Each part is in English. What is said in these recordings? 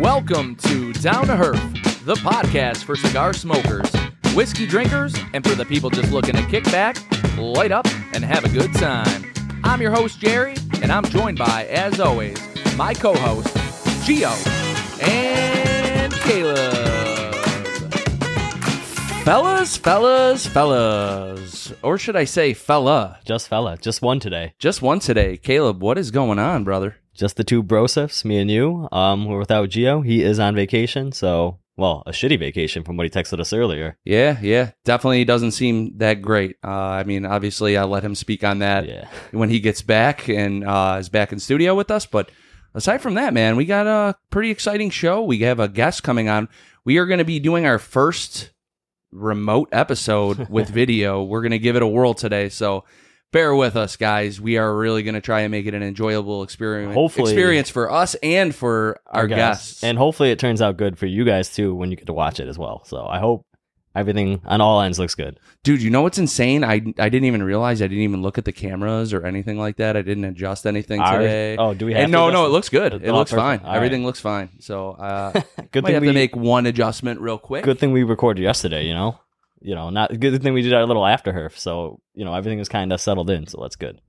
Welcome to Down to Herf, the podcast for cigar smokers, whiskey drinkers, and for the people just looking to kick back, light up, and have a good time. I'm your host, Jerry, and I'm joined by, as always, my co host, Gio and Caleb. Fellas, fellas, fellas. Or should I say, fella? Just fella, just one today. Just one today. Caleb, what is going on, brother? Just the two brosifs, me and you. Um, we're without Geo. He is on vacation, so well, a shitty vacation from what he texted us earlier. Yeah, yeah, definitely doesn't seem that great. Uh, I mean, obviously, I'll let him speak on that Yeah. when he gets back and uh, is back in studio with us. But aside from that, man, we got a pretty exciting show. We have a guest coming on. We are going to be doing our first remote episode with video. We're going to give it a whirl today, so bear with us, guys. We are really going to try and make it an enjoyable experience. Hopefully- experience for us and for our, guests. And hopefully it turns out good for you guys too when you get to watch it as well. So I hope everything on all ends looks good. Dude, you know what's insane? I I didn't even realize I didn't even look at the cameras or anything like that. I didn't adjust anything Ours- today. oh, do we have And to no, no, it? looks good. It looks fine. All Everything right. looks fine. So uh Good might thing have we to make one adjustment real quick. good thing we recorded yesterday. You know, you know, not good thing we did our little after her. So you know everything is kind of settled in. So that's good.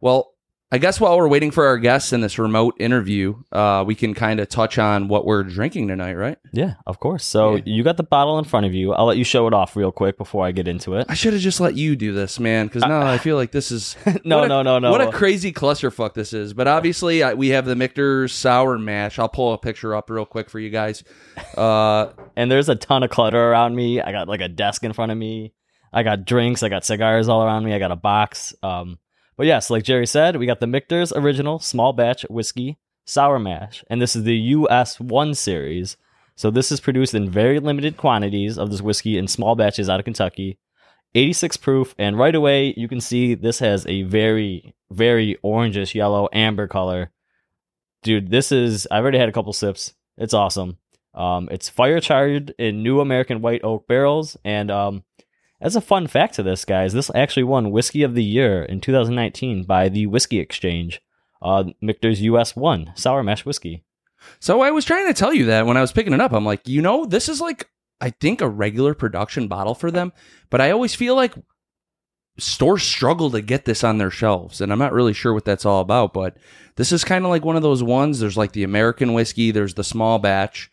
Well, I guess while we're waiting for our guests in this remote interview, uh, we can kind of touch on what we're drinking tonight, right? Yeah, of course. So Yeah. you got the bottle in front of you. I'll let you show it off real quick before I get into it. I should have just let you do this, man, because now I feel like this is no, a- no, no, no. What a crazy clusterfuck this is. But obviously, I, we have the Michter's Sour Mash. I'll pull a picture up real quick for you guys. Uh, and there's a ton of clutter around me. I got like a desk in front of me. I got drinks. I got cigars all around me. I got a box. Um, but yes, like Jerry said, we got the Michter's Original Small Batch Whiskey Sour Mash, and this is the US One series. So this is produced in very limited quantities of this whiskey in small batches out of Kentucky. 86 proof, and right away you can see this has a very, very orangish yellow amber color. Dude, this is I've already had a couple sips. It's awesome. Um, it's fire charred in new American white oak barrels. And um, as a fun fact to this, guys, this actually won Whiskey of the Year in 2019 by the Whiskey Exchange. Uh, Michter's US One Sour Mash Whiskey. So I was trying to tell you that when I was picking it up. I'm like, you know, this is like I think a regular production bottle for them, but I always feel like stores struggle to get this on their shelves, and I'm not really sure what that's all about. But this is kind of like one of those ones. There's like the American whiskey, there's the small batch,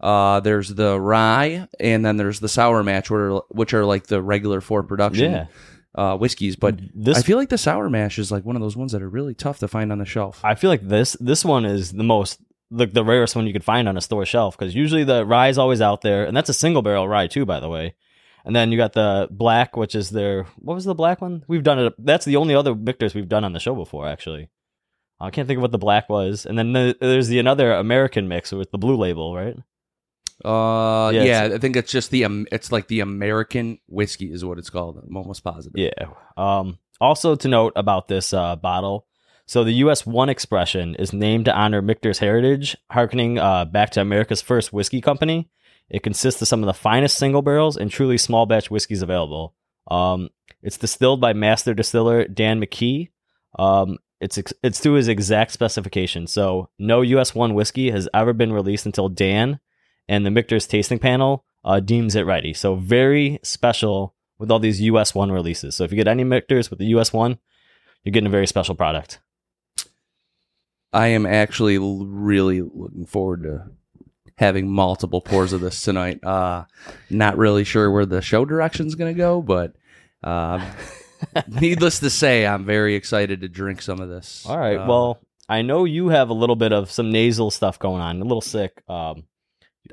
uh, there's the rye, and then there's the sour mash, which are, which are like the regular for production Yeah. uh, whiskeys. But This I feel like the sour mash is like one of those ones that are really tough to find on the shelf. I feel like this this one is the most the, the rarest one you could find on a store shelf because usually the rye is always out there, and that's a single barrel rye too, by the way. And then you got the black, which is their what was the black one? We've done it. That's the only other Michter's we've done on the show before, actually. I can't think of what the black was. And then the, there's the another American mix with the blue label, right? Uh, Yeah, yeah, I think it's just the um, it's like the American whiskey is what it's called. I'm almost positive. Yeah. Um, also to note about this uh, bottle, so the U.S. One expression is named to honor Michter's heritage, harkening uh, back to America's first whiskey company. It consists of some of the finest single barrels and truly small batch whiskeys available. Um, it's distilled by master distiller Dan McKee. Um, it's ex- it's to his exact specification. So no U.S. One whiskey has ever been released until Dan and the Michter's tasting panel uh, deems it ready. So very special with all these US one releases. So if you get any Michter's with the US one, you're getting a very special product. I am actually really looking forward to having multiple pours of this tonight. Uh, not really sure where the show direction is going to go, but uh, needless to say, I'm very excited to drink some of this. All right. Uh, well, I know you have a little bit of some nasal stuff going on, a little sick. Um,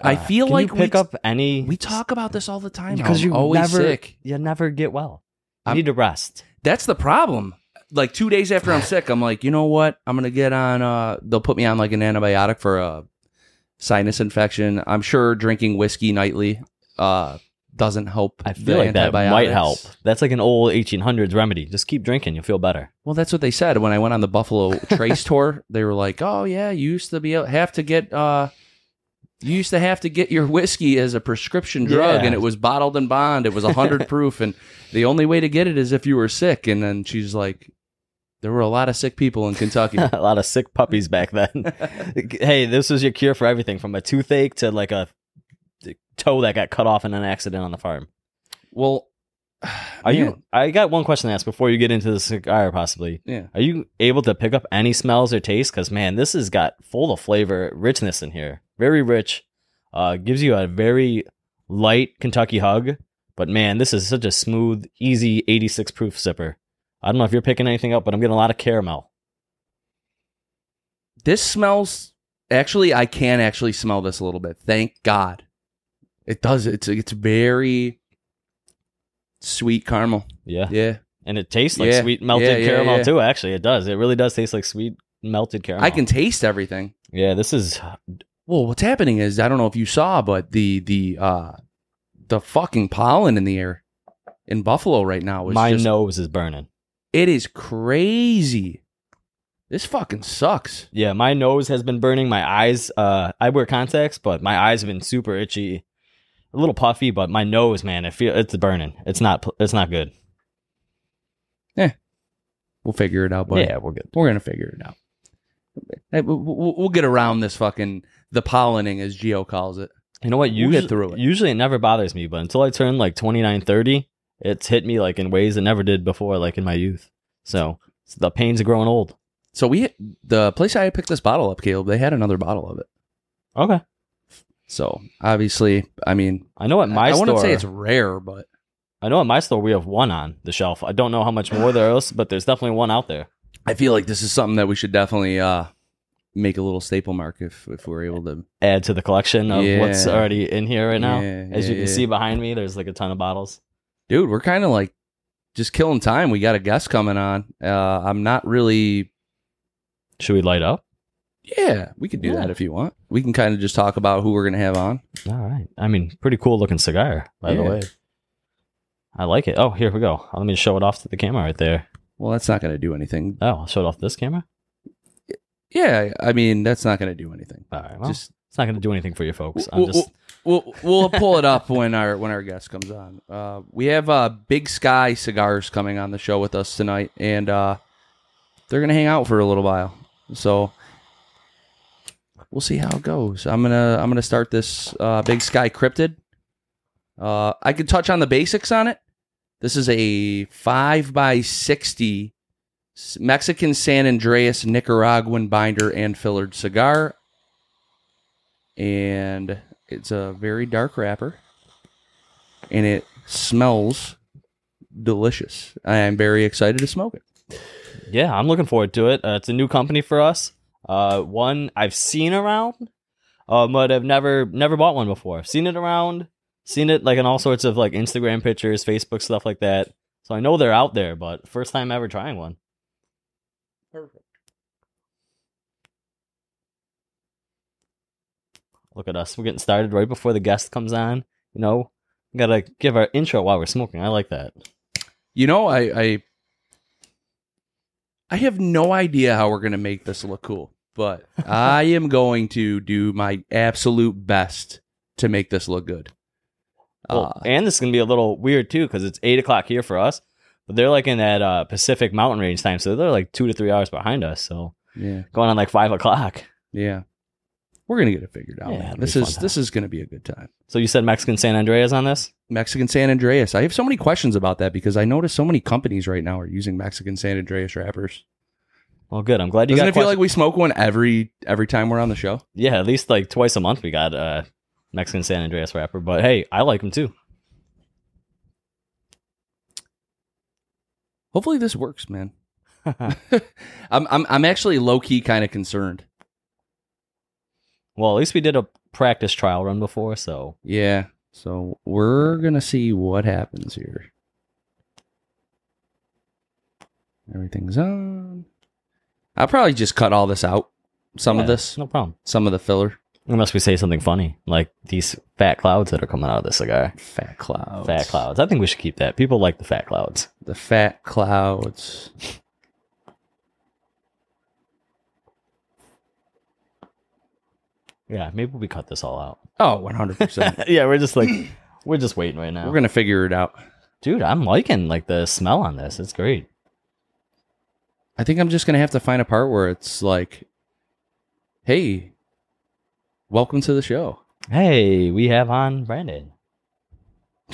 I uh, feel can like you we pick up any we talk about this all the time because I'm you always never sick. you never get well. You I'm- need to rest. That's the problem. Like two days after I'm sick, I'm like, you know what? I'm gonna get on. Uh, they'll put me on like an antibiotic for a sinus infection. I'm sure drinking whiskey nightly uh, doesn't help. I the feel like that might antibiotics. help. That's like an old 1800s remedy. Just keep drinking, you'll feel better. Well, that's what they said when I went on the Buffalo Trace tour. They were like, "Oh yeah, you used to be able, have to get uh, you used to have to get your whiskey as a prescription drug, Yeah. and it was bottled and bond. It was hundred proof, and the only way to get it is if you were sick." And then she's like, There were a lot of sick people in Kentucky. a lot of sick puppies back then. hey, this was your cure for everything from a toothache to like a toe that got cut off in an accident on the farm. well, Are you? I got one question to ask before you get into the cigar, possibly. Yeah. Are you able to pick up any smells or tastes? Because man, this has got full of flavor, richness in here. Very rich. Uh, gives you a very light Kentucky hug. But man, this is such a smooth, easy 86 proof sipper. I don't know if you're picking anything up, but I'm getting a lot of caramel. This smells. Actually, I can actually smell this a little bit. Thank God. It does. It's it's very sweet caramel. Yeah. Yeah, And it tastes like Yeah. sweet melted Yeah, yeah, caramel too. Actually, it does. It really does taste like sweet melted caramel. I can taste everything. Yeah, this is. Well, what's happening is I don't know if you saw, but the the uh the fucking pollen in the air in Buffalo right now is My just, nose is burning. It is crazy. This fucking sucks. Yeah, my nose has been burning. My eyes. Uh, I wear contacts, but my eyes have been super itchy, a little puffy. But my nose, man, I feel it's burning. It's not. It's not good. Yeah, we'll figure it out, buddy. Yeah, we're good. We're gonna figure it out. Hey, we'll, we'll we'll get around this fucking the pollening, as Geo calls it. You know what? We'll get through it. Usually, it never bothers me, but until I turn like 29, 30, it's hit me like in ways it never did before, like in my youth. So the pains of growing old. So we the place I picked this bottle up, Caleb. They had another bottle of it. Okay. So obviously, I mean, I know at my I store. wouldn't say it's rare, but I know at my store we have one on the shelf. I don't know how much more there is, but there's definitely one out there. I feel like this is something that we should definitely uh make a little staple mark if if we're able to. Add to the collection of what's already in here right now. Yeah, As you can yeah. see behind me, there's like a ton of bottles. Dude, we're kind of like just killing time. We got a guest coming on. Uh I'm not really. Should we light up? Yeah, we could do Yeah. that if you want. We can kind of just talk about who we're gonna have on. All right. I mean, pretty cool looking cigar, by the way. I like it. Oh, here we go. Let me show it off to the camera right there. Well, that's not gonna do anything. Oh, I'll show it off this camera. Yeah, I mean that's not gonna do anything. All right. Well, just it's not going to do anything for you folks. I'm we'll, just we'll, we'll pull it up when our when our guest comes on. Uh, we have uh, Big Sky Cigars coming on the show with us tonight, and uh, they're gonna hang out for a little while. So we'll see how it goes. I'm gonna I'm gonna start this uh, Big Sky Cryptid. Uh, I could touch on the basics on it. This is a five by sixty Mexican San Andreas Nicaraguan binder and fillered cigar and it's a very dark wrapper and it smells delicious. I am very excited to smoke it. yeah, I'm looking forward to it. Uh, it's a new company for us. Uh, one I've seen around, uh, but I've never never bought one before. I've Seen it around, seen it like in all sorts of like Instagram pictures, Facebook stuff like that. So I know they're out there, but first time ever trying one. Perfect. Look at us. We're getting started right before the guest comes on. You know, we gotta give our intro while we're smoking. I like that. You know, I I, I have no idea how we're gonna make this look cool, but I am going to do my absolute best to make this look good. Well, Uh, and this is gonna be a little weird too because it's eight o'clock here for us, but they're like in that uh, Pacific Mountain Range time, so they're like two to three hours behind us. So yeah, going on like five o'clock. yeah, we're gonna get it figured out. Yeah, This is this is gonna be a good time. So you said Mexican San Andreas on this? Mexican San Andreas. I have so many questions about that because I notice so many companies right now are using Mexican San Andreas wrappers. Well, good. I'm glad you Doesn't got. it feel quest- like we smoke one every every time we're on the show? yeah, at least like twice a month we got uh, Mexican San Andreas wrapper. But hey, I like them too. Hopefully this works, man. I'm I'm I'm actually low key kind of concerned. well, at least we did a practice trial run before, so Yeah. So we're gonna see what happens here. Everything's on. I'll probably just cut all this out. Some of this, no problem. some of the filler. Unless we say something funny, like these fat clouds that are coming out of the cigar. Fat clouds. Fat clouds. I think we should keep that. People like the fat clouds. The fat clouds. Yeah, maybe we cut this all out. Oh, 100%. yeah, we're just like we're just waiting right now. We're going to figure it out. Dude, I'm liking like the smell on this. It's great. I think I'm just gonna have to find a part where it's like, "Hey, welcome to the show." Hey, we have on Brandon.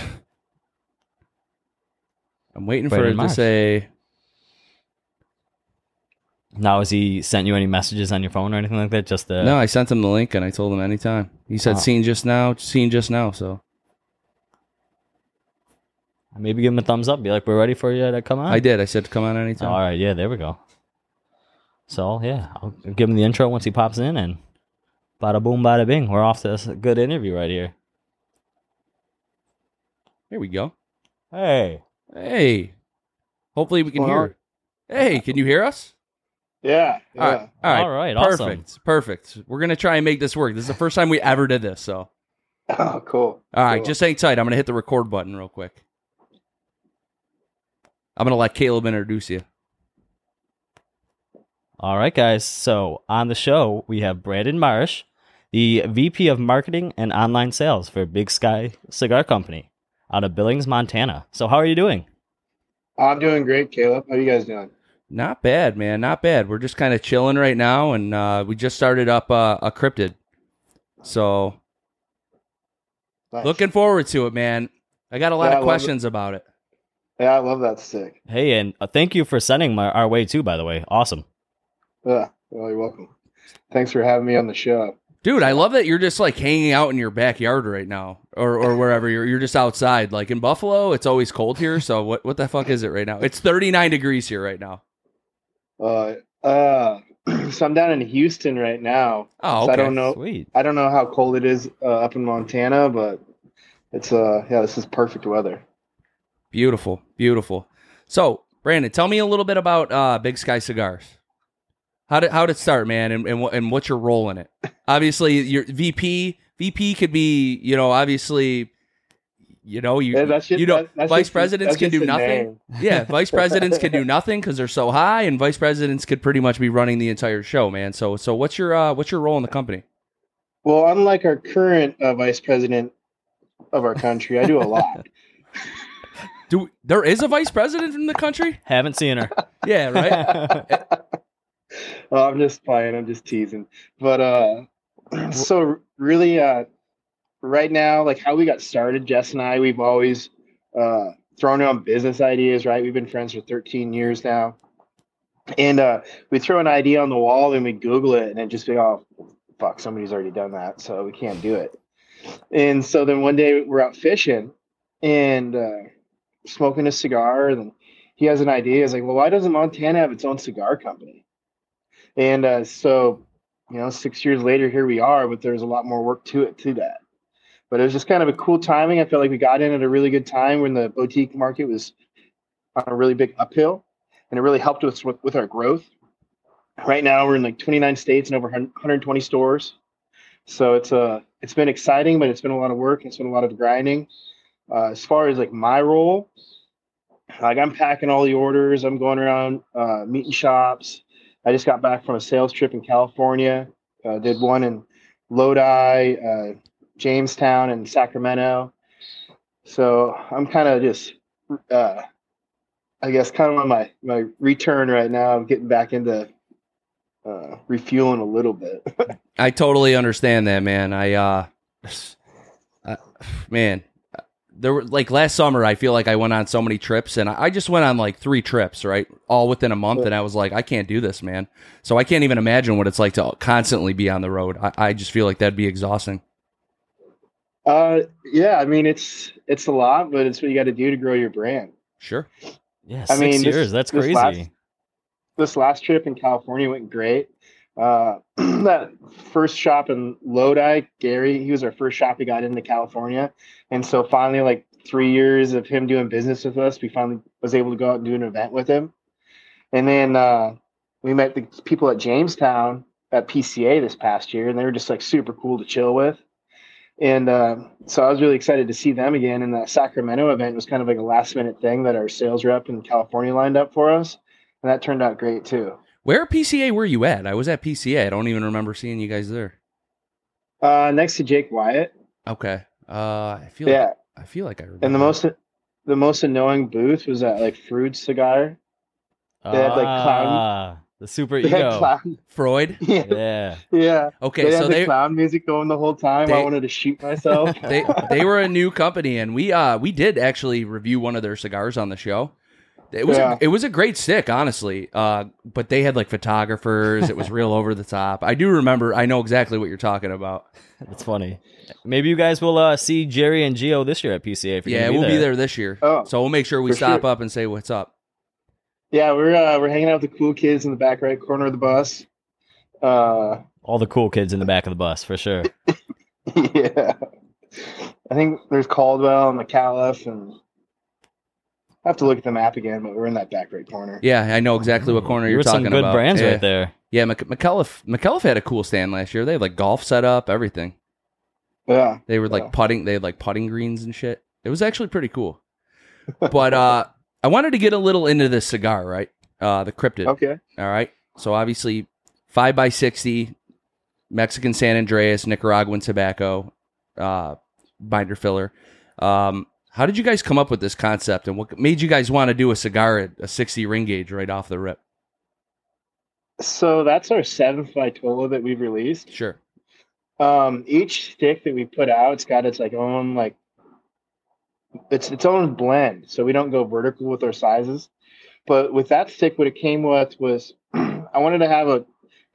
I'm waiting for Brandon it Marsh. to say, Now, has he sent you any messages on your phone or anything like that? Just uh, "No." I sent him the link and I told him anytime. He said, Oh. "Seen just now, seen just now." So maybe give him a thumbs up. Be like, we're ready for you to come on. I did. I said, "Come on anytime." All right, yeah, there we go. So yeah, I'll give him the intro once he pops in, and bada boom, bada bing, we're off to a good interview right here. Here we go. Hey, Hey, hopefully we can Well- hear. Hey, can you hear us? Yeah. yeah. All right, all right, All right, awesome. perfect, perfect. We're gonna try and make this work. This is the first time we ever did this, so Oh, cool. all right, Cool. just hang tight. I'm gonna hit the record button real quick. I'm gonna let Caleb introduce you. all right, guys. So on the show we have Brandon Marsh, the VP of Marketing and Online Sales for Big Sky Cigar Company out of Billings, Montana. So how are you doing? I'm doing great, Caleb. How are you guys doing? Not bad, man. Not bad. We're just kind of chilling right now, and uh, we just started up uh, a cryptid, so Nice. looking forward to it, man. I got a lot Yeah, of love it. questions about it. Yeah, I love that stick. Hey, and uh, thank you for sending my our way too. By the way, awesome. Yeah. Well, you're welcome. Thanks for having me on the show. Dude, I love that you're just like hanging out in your backyard right now, or or wherever you're. You're just outside. Like in Buffalo, it's always cold here. So what what the fuck is it right now? It's 39 degrees here right now. Uh, uh, so I'm down in Houston right now. Oh, So I okay. don't know. Sweet. I don't know how cold it is uh, up in Montana, but it's uh, yeah, this is perfect weather. Beautiful, beautiful. So Brandon, tell me a little bit about uh, Big Sky Cigars. How did how did it start, man, and and, what, and what's your role in it? Obviously, your VP VP could be, you know, obviously, you know, you Yeah, that's just, you know, that- that's vice just- presidents can do nothing. yeah, vice presidents can do nothing because they're so high, and vice presidents could pretty much be running the entire show, man. So, so what's your uh, what's your role in the company? Well, unlike our current uh, vice president of our country, I do a lot. Do there is a vice president in the country? Haven't seen her. Yeah, right. Oh, I'm just playing. I'm just teasing. But uh, so really, uh, right now, like how we got started, Jess and I, we've always uh, thrown around business ideas. Right, we've been friends for 13 years now, and uh, we throw an idea on the wall and we Google it, and it just be oh, fuck, somebody's already done that, so we can't do it. And so then one day we're out fishing and uh, smoking a cigar, and he has an idea. He's like, well, why doesn't Montana have its own cigar company? And uh, so, you know, six years later, here we are, but there's a lot more work to it to that. But it was just kind of a cool timing. I felt like we got in at a really good time when the boutique market was on a really big uphill, and it really helped us with, with our growth. Right now, we're in like 29 states and over 120 stores. So it's uh, it's been exciting, but it's been a lot of work. It's been a lot of grinding. Uh, as far as like my role, like I'm packing all the orders. I'm going around uh, meeting shops. I just got back from a sales trip in California. Uh, did one in Lodi, uh, Jamestown, and Sacramento. So I'm kind of just, uh, I guess, kind of on my my return right now. I'm getting back into uh, refueling a little bit. I totally understand that, man. I uh, uh man, there were like last summer. I feel like I went on so many trips, and I I just went on like three trips, right, all within a month, Yeah. and I was like, I can't do this, man. So I can't even imagine what it's like to constantly be on the road. I, I just feel like that'd be exhausting. uh, yeah, I mean it's it's a lot, but it's what you got to do to grow your brand. Sure. Yeah, I six mean, this- years. That's this crazy. last- this last trip in California went great. Uh, that first shop in Lodi, Gary, he was our first shop he got into California, and so finally, like three years of him doing business with us, we finally was able to go out and do an event with him. And then uh, we met the people at Jamestown at PCA this past year, and they were just like super cool to chill with. And uh, so I was really excited to see them again. And the Sacramento event was kind of like a last minute thing that our sales rep in California lined up for us and that turned out great too. Where PCA were you at? I was at PCA. I don't even remember seeing you guys there. Uh, next to Jake Wyatt, Okay. Uh, I feel yeah, like I feel like I remember. and the most the most annoying booth was at like Fruit Cigar. They had, like, clown- Ah, the super They had ego. clown, Freud. yeah, yeah. yeah. Okay, they so had the they clown music going the whole time. they- I wanted to shoot myself. they they were a new company, and we uh we did actually review one of their cigars on the show. It was Yeah. a, it was a great stick, honestly. Uh, but they had like photographers. It was real over the top. I do remember. I know exactly what you're talking about. That's funny. Maybe you guys will uh, see Jerry and Geo this year at PCA. If you're Yeah, gonna we'll be there this year. Oh, So we'll make sure we stop sure. up and say what's up. yeah, we're uh, we're hanging out with the cool kids in the back right corner of the bus. Uh, All the cool kids in the back of the bus for sure. yeah, I think there's Caldwell and McAuliffe, and I have to look at the map again, but we're in that back right corner. Yeah, I know exactly what corner You you're were talking some good about. brands yeah. right there. Yeah, Mc- McAuliffe McAuliffe had a cool stand last year. They had like golf set up, everything. Yeah, They were like Yeah. putting. They had like putting greens and shit. It was actually pretty cool. But uh, I wanted to get a little into this cigar, right? Uh, the Cryptid. okay. All right. So obviously, five by sixty, Mexican San Andreas, Nicaraguan tobacco, uh, binder filler. Um, how did you guys come up with this concept, and what made you guys want to do a cigar at a sixty ring gauge right off the rip? So that's our seventh Vitola that we've released. Sure. Um, each stick that we put out, it's got its like own like it's its own blend. So we don't go vertical with our sizes. But with that stick, what it came with was I wanted to have a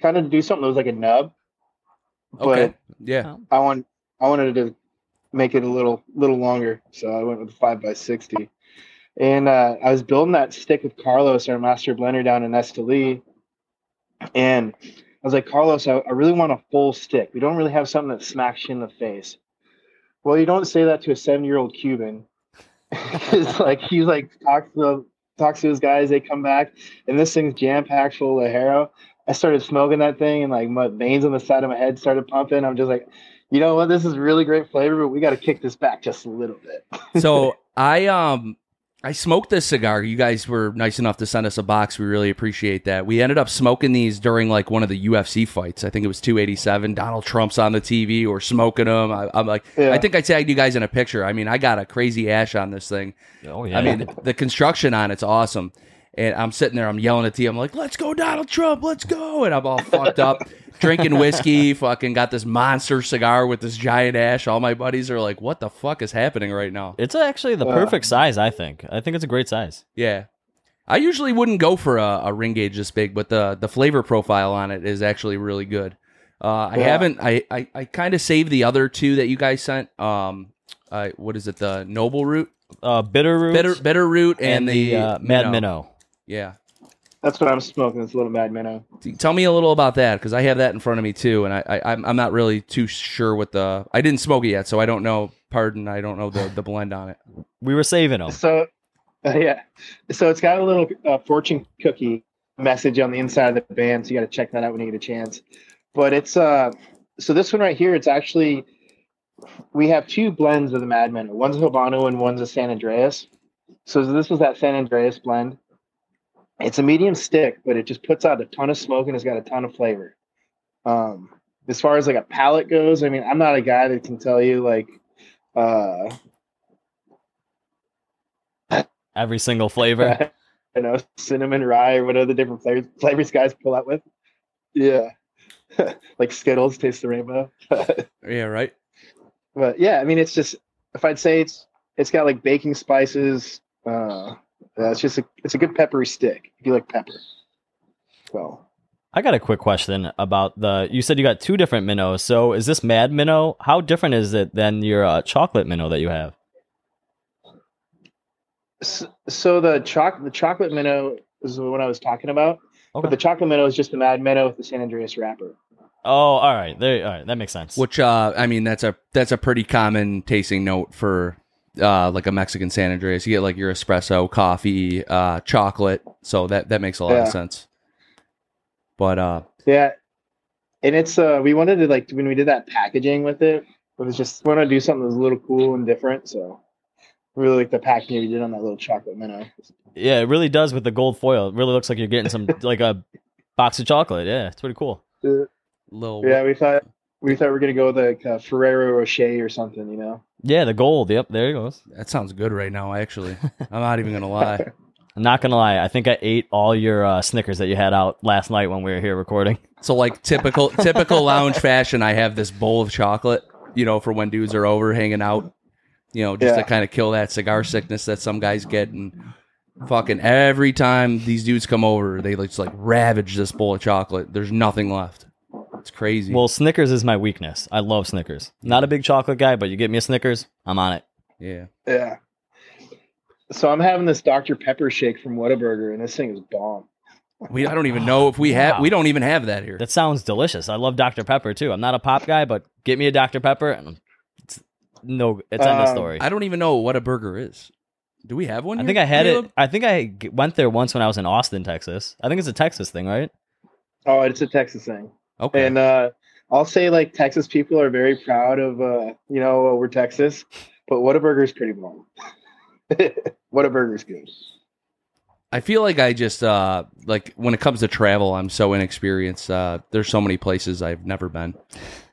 kind of do something that was like a nub. Okay. But Yeah. I want I wanted to make it a little little longer, so I went with five by sixty. And uh, I was building that stick with Carlos, our master blender down in Esteli, and I was like, Carlos, I, I really want a full stick. We don't really have something that smacks you in the face. Well, you don't say that to a seven-year-old Cuban, because like he's like talks to talks to his guys, they come back, and this thing's jam packed full of ligero. I started smoking that thing, and like my veins on the side of my head started pumping. I'm just like, you know what? This is really great flavor, but we got to kick this back just a little bit. so I um I smoked this cigar. You guys were nice enough to send us a box. We really appreciate that. We ended up smoking these during like one of the UFC fights. I think it was 287. Donald Trump's on the TV or smoking them. I, I'm like, Yeah. I think I tagged you guys in a picture. I mean, I got a crazy ash on this thing. Oh yeah. I mean, the construction on it's awesome. And I'm sitting there, I'm yelling at the, I'm like, let's go, Donald Trump, let's go. And I'm all fucked up, drinking whiskey, fucking got this monster cigar with this giant ash. All my buddies are like, what the fuck is happening right now? it's actually the Uh, perfect size. I think. I think it's a great size. Yeah. I usually wouldn't go for a, a ring gauge this big, but the the flavor profile on it is actually really good. Uh, I Yeah. haven't. I I, I kind of saved the other two that you guys sent. Um, I what is it? The noble root, Uh, bitter root, bitter bitter root, and, and, the, uh, Mad Minnow. Yeah. That's what I'm smoking. This little Mad Minnow. Tell me a little about that because I have that in front of me too, and I, I I'm I'm not really too sure what the I didn't smoke it yet, so I don't know. Pardon, I don't know the the blend on it. We were saving them. So, uh, yeah. So it's got a little uh, fortune cookie message on the inside of the band. So you got to check that out when you get a chance. But it's uh, so this one right here, it's actually we have two blends of the Mad Men. One's a Habano and one's a San Andreas. So this is that San Andreas blend. It's a medium stick, but it just puts out a ton of smoke and it's got a ton of flavor. Um, as far as like a palate goes, I mean, I'm not a guy that can tell you like uh Every single flavor. you know, cinnamon rye or what other different flavors flavors guys pull out with. Yeah. like Skittles taste the rainbow. Yeah, right. but yeah, I mean it's just if I'd say it's it's got like baking spices, uh uh, it's just a it's a good peppery stick if you like pepper. So I got a quick question about the. You said you got two different minnows. So is this Mad Minnow? How different is it than your uh, chocolate minnow that you have? so, so the choc the chocolate minnow is what I was talking about. Okay. But the chocolate minnow is just the Mad Minnow with the San Andreas wrapper. Oh, all right. There. All right. That makes sense. Which uh, I mean, that's a that's a pretty common tasting note for uh, like a Mexican San Andreas. You get like your espresso, coffee, uh, chocolate. So that that makes a lot of sense. But uh, Yeah, and it's uh we wanted to like when we did that packaging with it, it was just want to do something that was a little cool and different. So really like the packaging we did on that little chocolate minnow. Yeah, it really does with the gold foil. It really looks like you're getting some like a box of chocolate. Yeah, it's pretty cool. Uh, little yeah, we thought we thought we were gonna go with like uh, Ferrero Rocher or something, you know. Yeah, the gold. Yep, there it goes. that sounds good right now. Actually, I'm not even gonna lie. I'm not gonna lie. I think I ate all your uh, Snickers that you had out last night when we were here recording. So like typical typical lounge fashion, I have this bowl of chocolate, you know, for when dudes are over hanging out, you know, just to kind of kill that cigar sickness that some guys get. And fucking every time these dudes come over, they just like ravage this bowl of chocolate. There's nothing left. It's crazy. Well, Snickers is my weakness. I love Snickers. Not a big chocolate guy, but you get me a Snickers, I'm on it. yeah. Yeah. So I'm having this Dr. Pepper shake from Whataburger, and this thing is bomb. We I don't even know if we have Wow. we don't even have that here. That sounds delicious. I love Dr Pepper too. I'm not a pop guy, but get me a Dr Pepper, and it's no, it's end of Um, story. I don't even know Whataburger is. Do we have one? I here, think I had Caleb? it. I think I went there once when I was in Austin, Texas. I think it's a Texas thing, right? Oh, it's a Texas thing. Okay. And uh, I'll say, like, Texas people are very proud of, uh, you know, uh, we're Texas, but Whataburger is pretty bomb. Whataburger's good. I feel like I just uh like when it comes to travel, I'm so inexperienced. Uh there's so many places I've never been.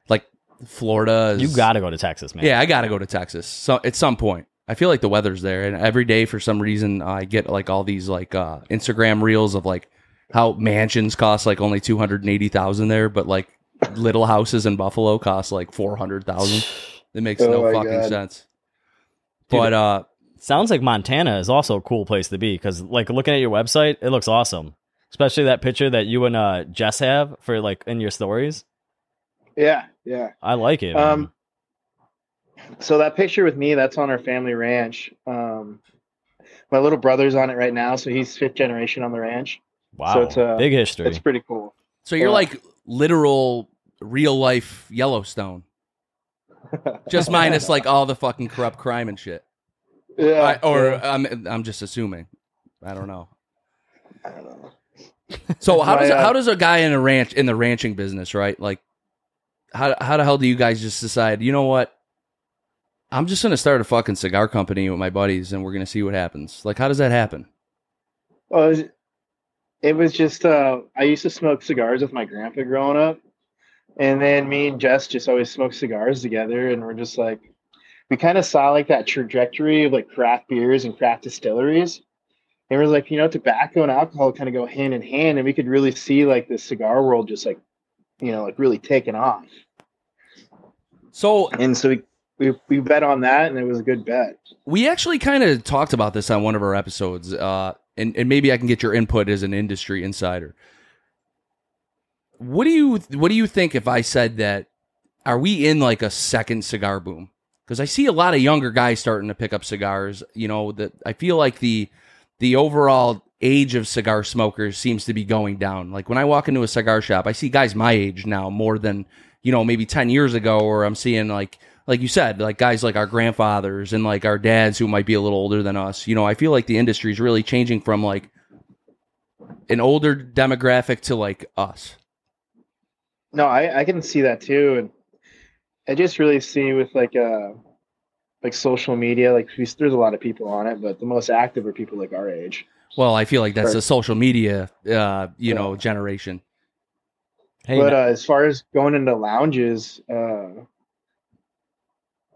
Like Florida is You got to go to Texas, man. Yeah, I got to go to Texas. So at some point. I feel like the weather's there and every day for some reason I get like all these like uh Instagram reels of like how mansions cost like only 280,000 there, but like little houses in Buffalo cost like 400,000. It makes Oh no fucking God. sense. Dude, But uh Sounds like Montana is also a cool place to be because, like, looking at your website, it looks awesome. Especially that picture that you and uh, Jess have for like in your stories. Yeah, yeah. I like it. man. Um, so that picture with me, that's on our family ranch. Um, my little brother's on it right now, so he's fifth generation on the ranch. Wow, it's, uh, big history. It's pretty cool. So you're Yeah. like literal real life Yellowstone. Just minus like all the fucking corrupt crime and shit. Yeah. I, or yeah. I'm I'm just assuming. I don't know. I don't know. So how My, does uh, how does a guy in a ranch in the ranching business, right? Like how how the hell do you guys just decide, you know what? I'm just gonna start a fucking cigar company with my buddies and we're gonna see what happens. Like how does that happen? Well, it was, just uh, I used to smoke cigars with my grandpa growing up, and then me and Jess just always smoked cigars together, and we're just like, we kind of saw like that trajectory of like craft beers and craft distilleries, and we're like, you know, tobacco and alcohol kind of go hand in hand, and we could really see like the cigar world just like, you know, like really taking off, So and so we we we bet on that, and it was a good bet. we actually kind of talked about this on one of our episodes, uh, and and maybe I can get your input as an industry insider. What do you what do you think if I said that? Are we in like a second cigar boom? Because I see a lot of younger guys starting to pick up cigars. You know that I feel like the the overall age of cigar smokers seems to be going down. Like when I walk into a cigar shop, I see guys my age now more than you know maybe ten years ago, or I'm seeing like like you said, like guys like our grandfathers and like our dads who might be a little older than us. You know, I feel like the industry is really changing from like an older demographic to like us. No, I, I can see that too, and I just really see with like uh like social media, like we, there's a lot of people on it, but the most active are people like our age. Well, I feel like that's Right. a social media, uh, you Yeah. know, generation. hey, but no- uh, as far as going into lounges, uh,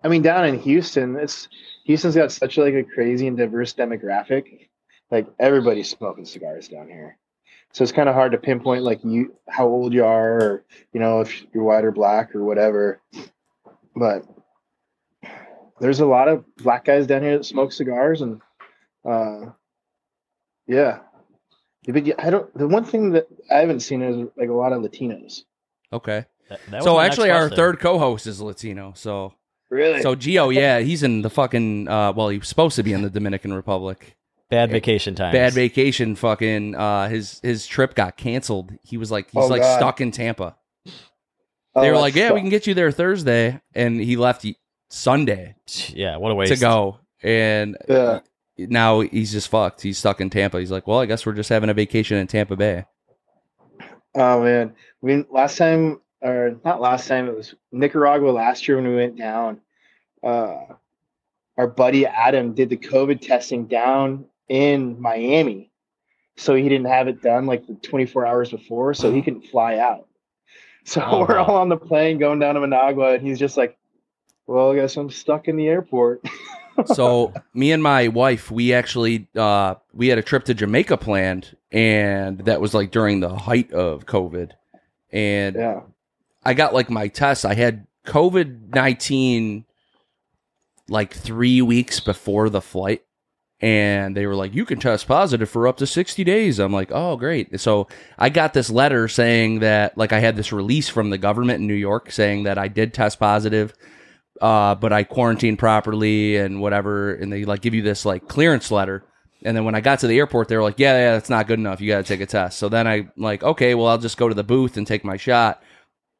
I mean, down in Houston, it's Houston's got such like a crazy and diverse demographic. Like everybody's smoking cigars down here, so it's kind of hard to pinpoint like you how old you are, or you know if you're white or black or whatever. But there's a lot of black guys down here that smoke cigars, and uh, yeah. But yeah, I don't. The one thing that I haven't seen is like a lot of Latinos. Okay. that- that So actually, our third co-host is Latino. So Really? so Gio, yeah, he's in the fucking. Uh, well, he was supposed to be in the Dominican Republic. bad vacation time. Bad vacation. Fucking. Uh, his his trip got canceled. He was like he's Oh, like God. stuck in Tampa. Oh, They were that like, yeah, we can get you there Thursday, and he left y- Sunday Yeah, what a waste. to go, and Yeah. now he's just fucked. He's stuck in Tampa. He's like, well, I guess we're just having a vacation in Tampa Bay. Oh man, I mean, last time or not last time, it was Nicaragua last year when we went down. Uh, our buddy Adam did the COVID testing down in Miami, so he didn't have it done like the 24 hours before, so he couldn't fly out. So Oh, we're wow. all on the plane going down to Managua, and he's just like, "Well, I guess I'm stuck in the airport." so me and my wife, we actually uh, we had a trip to Jamaica planned, and that was like during the height of COVID, and yeah. I got like my test. I had COVID nineteen like three weeks before the flight, and they were like, "You can test positive for up to sixty days." I'm like, "Oh, great!" So I got this letter saying that like I had this release from the government in New York saying that I did test positive, uh, but I quarantined properly and whatever, and they like give you this like clearance letter. And then when I got to the airport, they were like, "Yeah, yeah, that's not good enough. You got to take a test." So then I like, okay, well, I'll just go to the booth and take my shot.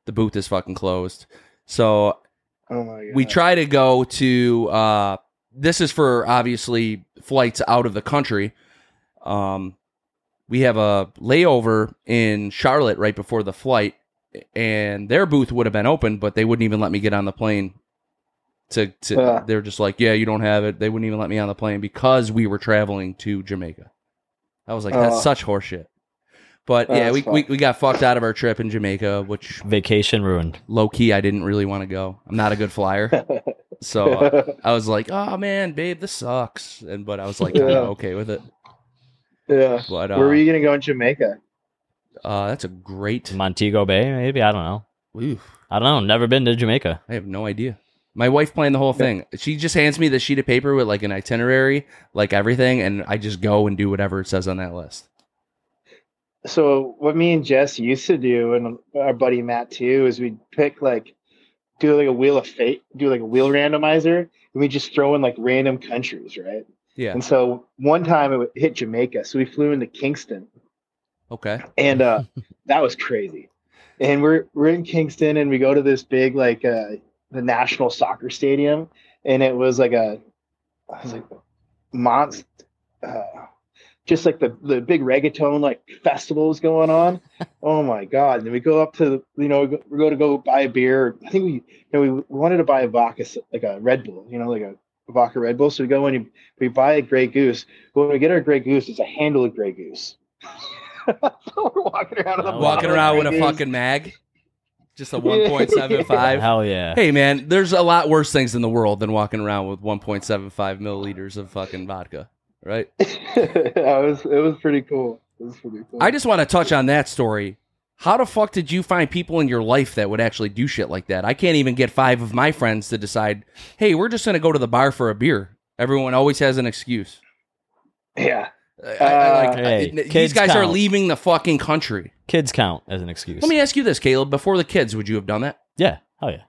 The booth is fucking closed. So Oh my god. we try to go to uh this is for obviously flights out of the country um we have a layover in charlotte right before the flight and their booth would have been open but they wouldn't even let me get on the plane to, to Yeah. they're just like yeah you don't have it they wouldn't even let me on the plane because we were traveling to jamaica i was like that's Oh. such horseshit but Oh, yeah we, we, we got fucked out of our trip in jamaica which Vacation ruined. low key i didn't really want to go i'm not a good flyer so I was like, "Oh man, babe, this sucks," and but I was like, Yeah. okay with it. yeah. But uh, Where were you gonna go in Jamaica? uh, that's a great. Montego Bay, maybe. I don't know. Oof, I don't know. Never been to Jamaica. I have no idea. My wife planned the whole thing. She just hands me the sheet of paper with like an itinerary, like everything, and I just go and do whatever it says on that list. So what me and Jess used to do, and our buddy Matt too, is we'd pick like do like a wheel of fate, do like a wheel randomizer, and we just throw in like random countries, right? Yeah. And so one time it hit Jamaica, so we flew into Kingston, Okay. and uh, that was crazy. And we're we're in Kingston, and we go to this big like uh, the national soccer stadium, and it was like a, I was like, monster, uh, just like the the big reggaeton like festivals going on. oh my god! And then we go up to the, you know we go, to go buy a beer. I think we you know we wanted to buy a vodka like a Red Bull, you know, like a vodka Red Bull. So we go and we buy a Grey Goose. But when we get our Grey Goose, it's a handle of Grey Goose. so we're walking around with a oh, Walking around with a fucking mag, just a one point seven five. Hell yeah. Hey man, there's a lot worse things in the world than walking around with 1.75 milliliters of fucking vodka, right? it was it was pretty cool. It was pretty cool. I just want to touch on that story. How the fuck did you find people in your life that would actually do shit like that? I can't even get five of my friends to decide, hey, we're just going to go to the bar for a beer. Everyone always has an excuse. yeah. I- I, like, Uh, Hey, I- these kids guys are leaving the fucking country. Kids count as an excuse. Let me ask you this, Caleb. Before the kids, would you have done that? yeah. Oh yeah.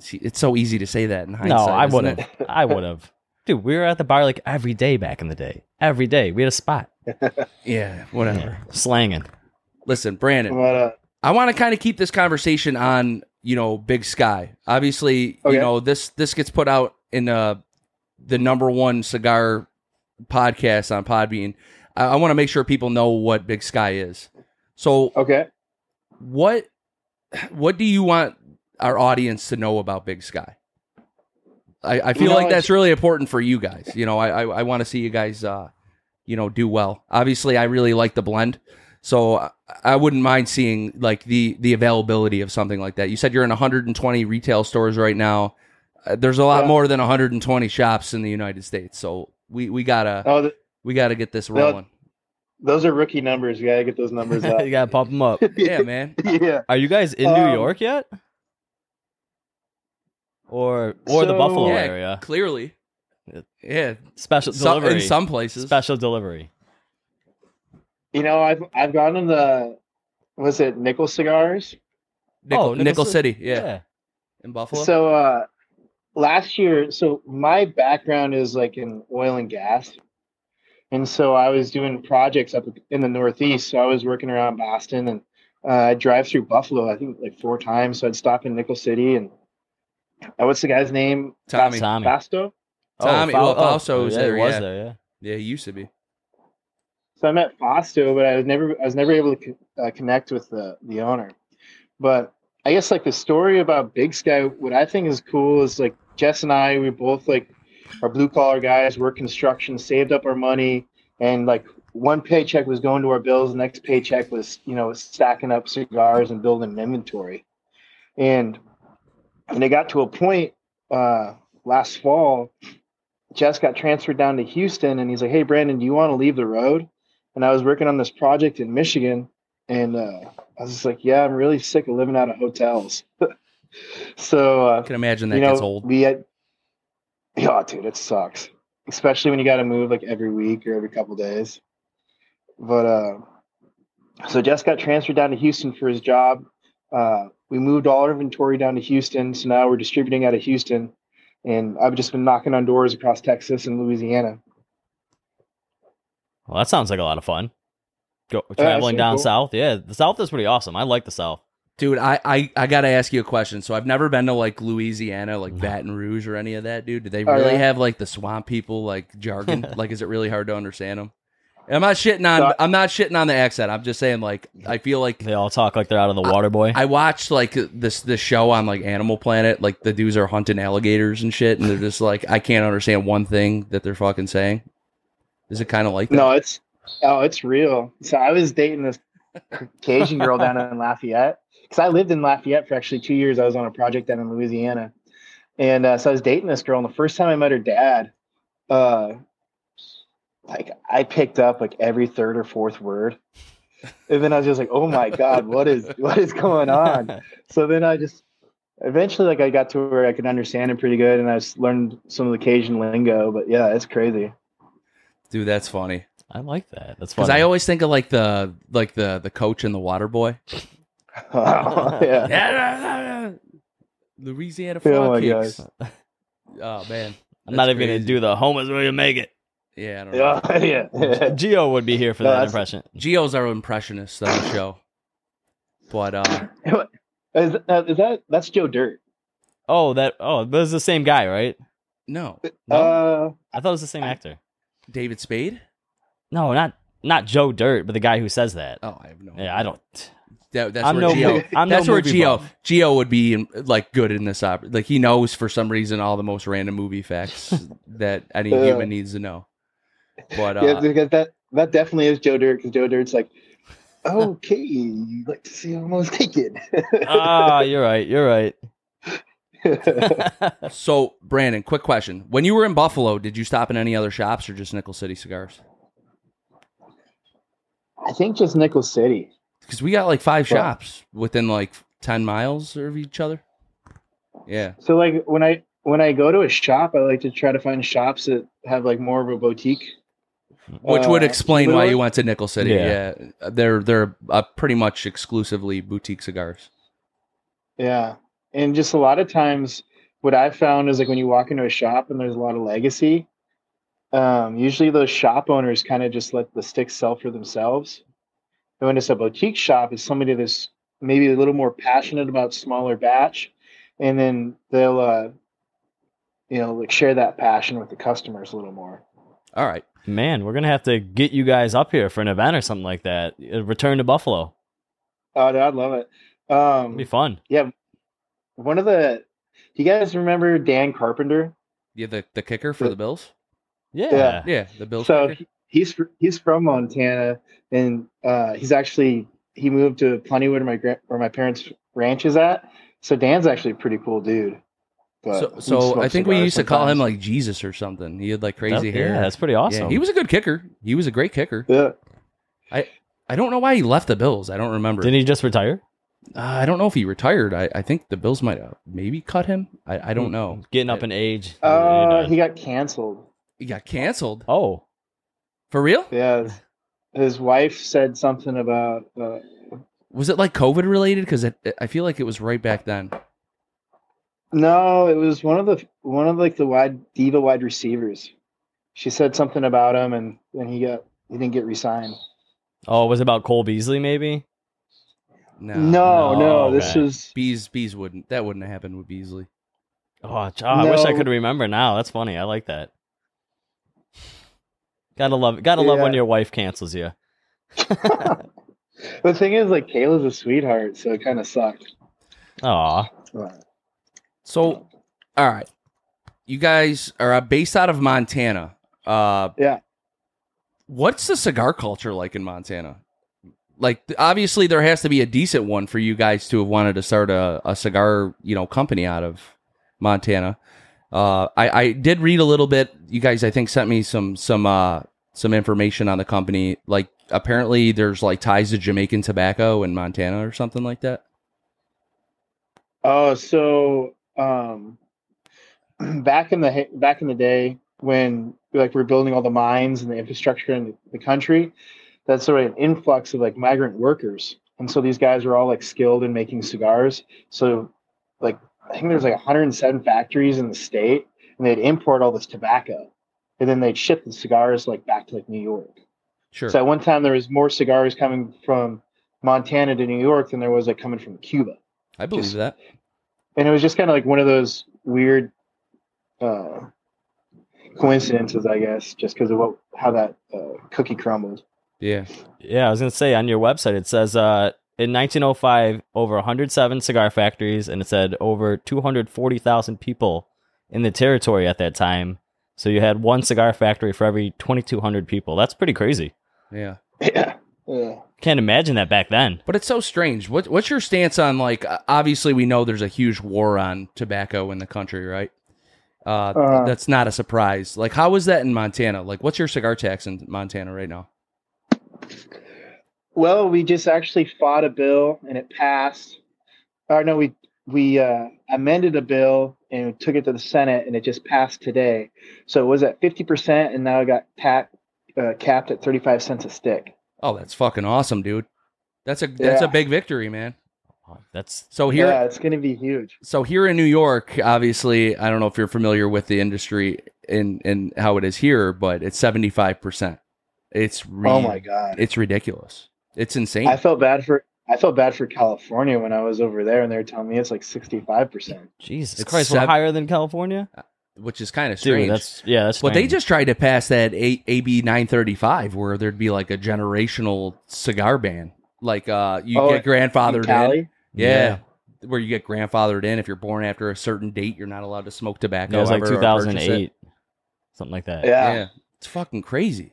See, it's so easy to say that in hindsight. No, I isn't would have. I would have. Dude, we were at the bar like every day back in the day. Every day. We had a spot. Yeah, whatever. Yeah. Slanging. Listen, Brandon, But uh, I want to kind of keep this conversation on, you know, Big Sky. Obviously, Okay. you know, this this gets put out in uh the number one cigar podcast on Podbean. I, I want to make sure people know what Big Sky is. So, okay. what what do you want our audience to know about Big Sky? I, I feel You know, like that's really important for you guys. You know, I I, I want to see you guys, uh, you know, do well. Obviously, I really like the blend, so I, I wouldn't mind seeing like the the availability of something like that. You said you're in 120 retail stores right now. Uh, there's a lot Yeah. more than 120 shops in the United States, so we we gotta Oh, th- we gotta get this No. rolling. those are rookie numbers. You gotta get those numbers up. you gotta pump them up. yeah, man. yeah. Are you guys in New Um, York yet? Or or the So- Buffalo yeah, area? clearly. Yeah, Special some, delivery. in some places. Special delivery. You know, I've I've gone in the was it nickel cigars? Nickel, Oh, Nickel Nickel Ci- City, yeah, in Buffalo. So uh last year, so my background is like in oil and gas. And so I was doing projects up in the Northeast. So I was working around Boston and uh, I'd drive through Buffalo, I think like four times. So I'd stop in Nickel City and what's the guy's name? Tommy. Tommy. Fasto? Tommy- Fau- well, Fausto was yeah, there, was yeah. there, yeah. yeah, he used to be. So I met Fasto, but I was never I was never able to co- uh, connect with the the owner. But I guess like the story about Big Sky, what I think is cool is like Jess and I, we both like are blue collar guys, work construction, saved up our money, and like one paycheck was going to our bills, the next paycheck was you know stacking up cigars and building an inventory, and and it got to a point uh, last fall Jess got transferred down to Houston, and he's like, "Hey, Brandon, do you want to leave the road?" And I was working on this project in Michigan, and uh, I was just like, "Yeah, I'm really sick of living out of hotels." so uh, I can imagine that you know, gets old. we had, yeah, dude, it sucks, especially when you got to move like every week or every couple days. But uh, so Jess got transferred down to Houston for his job. Uh, we moved all our inventory down to Houston, so now we're distributing out of Houston. And I've just been knocking on doors across Texas and Louisiana. Well, that sounds like a lot of fun. Go traveling pretty down cool. south. Yeah, the south is pretty awesome. I like the south. Dude, I, I, I gotta ask you a question. So I've never been to like Louisiana, like mm-hmm. Baton Rouge or any of that, dude. Do they Oh, really yeah? have like the swamp people like jargon? like, is it really hard to understand them? I'm not shitting on. So- I'm not shitting on the accent. I'm just saying, like, I feel like They all talk like they're out of the water boy. I watched like this this show on like Animal Planet. Like the dudes are hunting alligators and shit, and they're just like, I can't understand one thing that they're fucking saying. Is it kind of like that? No, it's oh, it's real. So I was dating this Cajun girl down in Lafayette because I lived in Lafayette for actually two years. I was on a project down in Louisiana, and uh, so I was dating this girl. And the first time I met her dad, uh, like I picked up like every third or fourth word, and then I was just like, "Oh my god, what is what is going on?" So then I just eventually like I got to where I could understand it pretty good, and I just learned some of the Cajun lingo. But yeah, it's crazy. Dude, that's funny. I like that. That's funny. Because. I always think of like the like the the coach and the water boy. Oh, yeah. Louisiana Oh frog my kicks. Oh man, I'm not That's even gonna do the home is where you make it. Yeah, I don't know. Yeah, yeah. Geo would be here for No, that impression. Geo's our impressionist on the show, but uh, is, uh, is that that's Joe Dirt? Oh, that. Oh, but it's the same guy, right? no, no, Uh, I thought it was the same actor. David Spade. No, not not Joe Dirt, but the guy who says that. Oh, I have no. Yeah, I don't. That, that's I'm where no Geo. I'm no where Geo. buff. Geo would be in, like good in this op. Like he knows for some reason all the most random movie facts that any Yeah. human needs to know. But uh, yeah, because that that definitely is Joe Dirt. Because Joe Dirt's like, okay, you like to see almost naked. Ah, you're right. You're right. so Brandon, quick question: When you were in Buffalo, did you stop in any other shops or just Nickel City cigars? I think just Nickel City. Because we got like five Well- shops within like ten miles of each other. Yeah. So like when I when I go to a shop, I like to try to find shops that have like more of a boutique. Which would Uh, explain why you went to Nickel City. Yeah, Yeah. they're they're uh, pretty much exclusively boutique cigars. Yeah. And just a lot of times what I've found is like when you walk into a shop and there's a lot of legacy, um, usually those shop owners kind of just let the sticks sell for themselves. And when it's a boutique shop, it's somebody that's maybe a little more passionate about smaller batch, and then they'll uh you know like share that passion with the customers a little more. All right. Man, we're gonna have to get you guys up here for an event or something like that. Return to Buffalo. Oh, dude, I'd love it. It'd Um be fun. Yeah, one of the do you guys remember Dan Carpenter? Yeah, the the kicker for the Bills. Yeah. Yeah. Yeah, the Bills. so kicker. he's he's from Montana, and uh, he's actually he moved to Plentywood, where my gra- where my parents' ranch is at. So Dan's actually a pretty cool dude. But So, so I think we cigars used to call him like Jesus or something. He had like crazy That- hair. Yeah, that's pretty awesome. Yeah, he was a good kicker. He was a great kicker. yeah. I I don't know why he left the Bills. I don't remember. Didn't he just retire? Uh, I don't know if he retired. I, I think the Bills might have maybe cut him. I, I Hmm. don't know. Getting up in age. Uh, You he got canceled. He got canceled oh, for real. Yeah, his, his wife said something about. Uh, Was it like COVID related? Because I feel like it was right back then. No, it was one of the one of like the wide diva wide receivers. She said something about him, and then he got he didn't get re-signed. oh, it was about Cole Beasley? Maybe. No, no, no, no, this okay. was Bees Bees wouldn't. That wouldn't have happened with Beasley. Oh, j- oh, I wish I could remember now. That's funny. I like that. Gotta love. Gotta love when your wife cancels you. the thing is, like Kayla's a sweetheart, so it kind of sucked. Aw. So, all right, you guys are uh, based out of Montana. Uh, Yeah. What's the cigar culture like in Montana? Like, obviously, there has to be a decent one for you guys to have wanted to start a, a cigar, you know, company out of Montana. Uh, I, I did read a little bit. You guys, I think, sent me some some uh, some information on the company. Like, apparently, there's like ties to Jamaican tobacco in Montana or something like that. Oh, so um, back in the back in the day when like we're building all the mines and the infrastructure in the, country, that's sort of an influx of like migrant workers, and so these guys are all like skilled in making cigars. So, like I think there's like 107 factories in the state, and they'd import all this tobacco, and then they'd ship the cigars like back to like New York. Sure. So at one time there was more cigars coming from Montana to New York than there was like coming from Cuba, I believe just- that. And it was just kind of like one of those weird uh, coincidences, I guess, just because of what how that uh, cookie crumbled. Yeah. Yeah, I was gonna say on your website it says uh in 1905 over 107 cigar factories and it said over 240,000 people in the territory at that time. So you had one cigar factory for every 2,200 people. That's pretty crazy. Yeah. Yeah. Yeah. Can't imagine that back then. But it's so strange. What what's your stance on like? uh, Obviously, we know there's a huge war on tobacco in the country, right? Uh, Uh. that's not a surprise. Like, how is that in Montana? Like, what's your cigar tax in Montana right now? Well, we just actually fought a bill and it passed. Or no, we we uh, amended a bill and took it to the Senate and it just passed today. So it was at fifty percent and now it got ta- uh, capped at thirty five cents a stick. Oh, that's fucking awesome, dude. That's a that's a big victory, man. Oh, that's So here, yeah, it's going to be huge. so here in New York, obviously, I don't know if you're familiar with the industry and and how it is here, but it's seventy five percent. It's oh re- Oh my god. it's ridiculous. It's insane. I felt bad for I felt bad for California when I was over there and they were telling me it's like sixty five percent. Jesus It's Christ, sev- we're higher than California? Uh, which is kind of strange. Dude, that's yeah, that's But they just tried to pass that A- AB 935 where there'd be like a generational cigar ban. Like uh you Oh, get grandfathered in. Cali? Yeah. Where you get grandfathered in if you're born after a certain date, you're not allowed to smoke tobacco. Yeah, it was like ever or purchase it. 2008. Something like that. Yeah. Yeah. It's fucking crazy.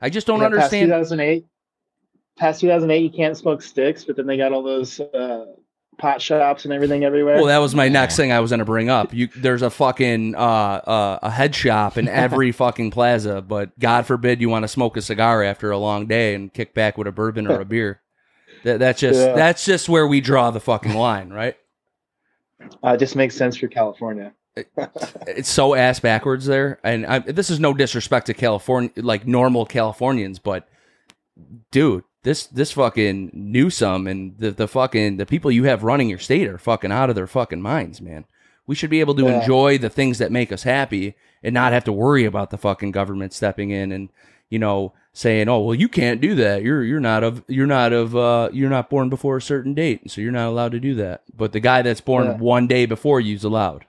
I just don't Yeah, understand. 2008, past 2008, you can't smoke sticks, but then they got all those uh, pot shops and everything everywhere. Well, that was my next thing I was going to bring up. You, there's a fucking uh, uh, a head shop in every fucking plaza, but God forbid you want to smoke a cigar after a long day and kick back with a bourbon or a beer. That, that's just Yeah. that's just where we draw the fucking line, right? uh, it just makes sense for California. It's so ass backwards there, and I, this is no disrespect to California, like normal Californians, but dude, this this fucking Newsom and the the fucking the people you have running your state are fucking out of their fucking minds, man. We should be able to Yeah. enjoy the things that make us happy and not have to worry about the fucking government stepping in and you know saying, "Oh, well, you can't do that. You're you're not of you're not of uh you're not born before a certain date, so you're not allowed to do that." But the guy that's born Yeah. one day before you's allowed.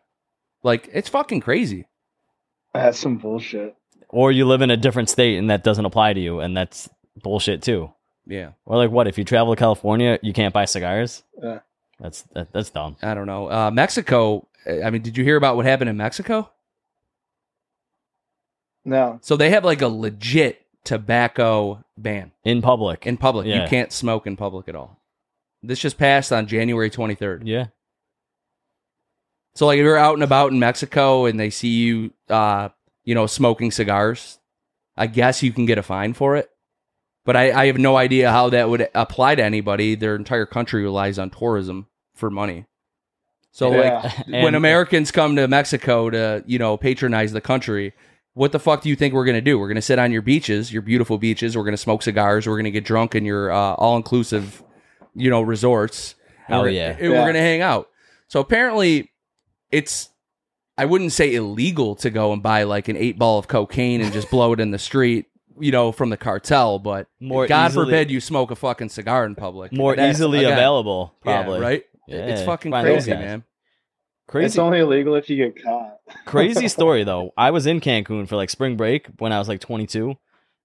Like it's fucking crazy. That's some bullshit. Or you live in a different state and that doesn't apply to you, and that's bullshit too. Yeah. Or like what if you travel to California, you can't buy cigars? Yeah. That's that, that's dumb. I don't know. Uh, Mexico. I mean, did you hear about what happened in Mexico? No. So they have like a legit tobacco ban In public. in public. Yeah. You can't smoke in public at all. This just passed on January 23rd. yeah. So like if you're out and about in Mexico and they see you, uh, you know, smoking cigars, I guess you can get a fine for it. But I, I have no idea how that would apply to anybody. Their entire country relies on tourism for money. So like Yeah. when Americans come to Mexico to, you know, patronize the country, what the fuck do you think we're going to do? We're going to sit on your beaches, your beautiful beaches. We're going to smoke cigars. We're going to get drunk in your uh, all inclusive, you know, resorts. And Hell we're- yeah. We're going to hang out. So apparently, it's, I wouldn't say illegal to go and buy like an eight ball of cocaine and just blow it in the street, you know, from the cartel, but More God easily- forbid you smoke a fucking cigar in public. More That's- easily again, available, yeah, probably. right? Yeah, it's fucking find those crazy, man. It's only illegal if you get caught. crazy story though. I was in Cancun for like spring break when I was like 22.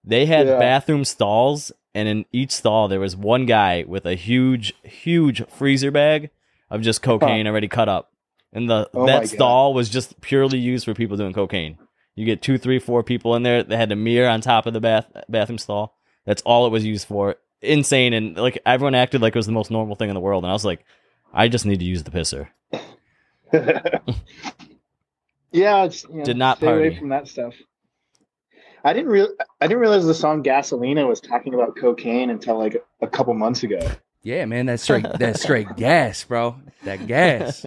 They had Yeah. bathroom stalls, and in each stall there was one guy with a huge, huge freezer bag of just cocaine already cut up, and the Oh that stall was just purely used for people doing cocaine. You get two, three, four people in there. They had a mirror on top of the bath bathroom stall. That's all it was used for. Insane, and like everyone acted like it was the most normal thing in the world, and I was like, I just need to use the pisser. Yeah, it's you know, Did not stay party. away from that stuff. I didn't real I didn't realize the song Gasolina was talking about cocaine until like a couple months ago. Yeah, man, that's straight that's straight gas, bro. That gas.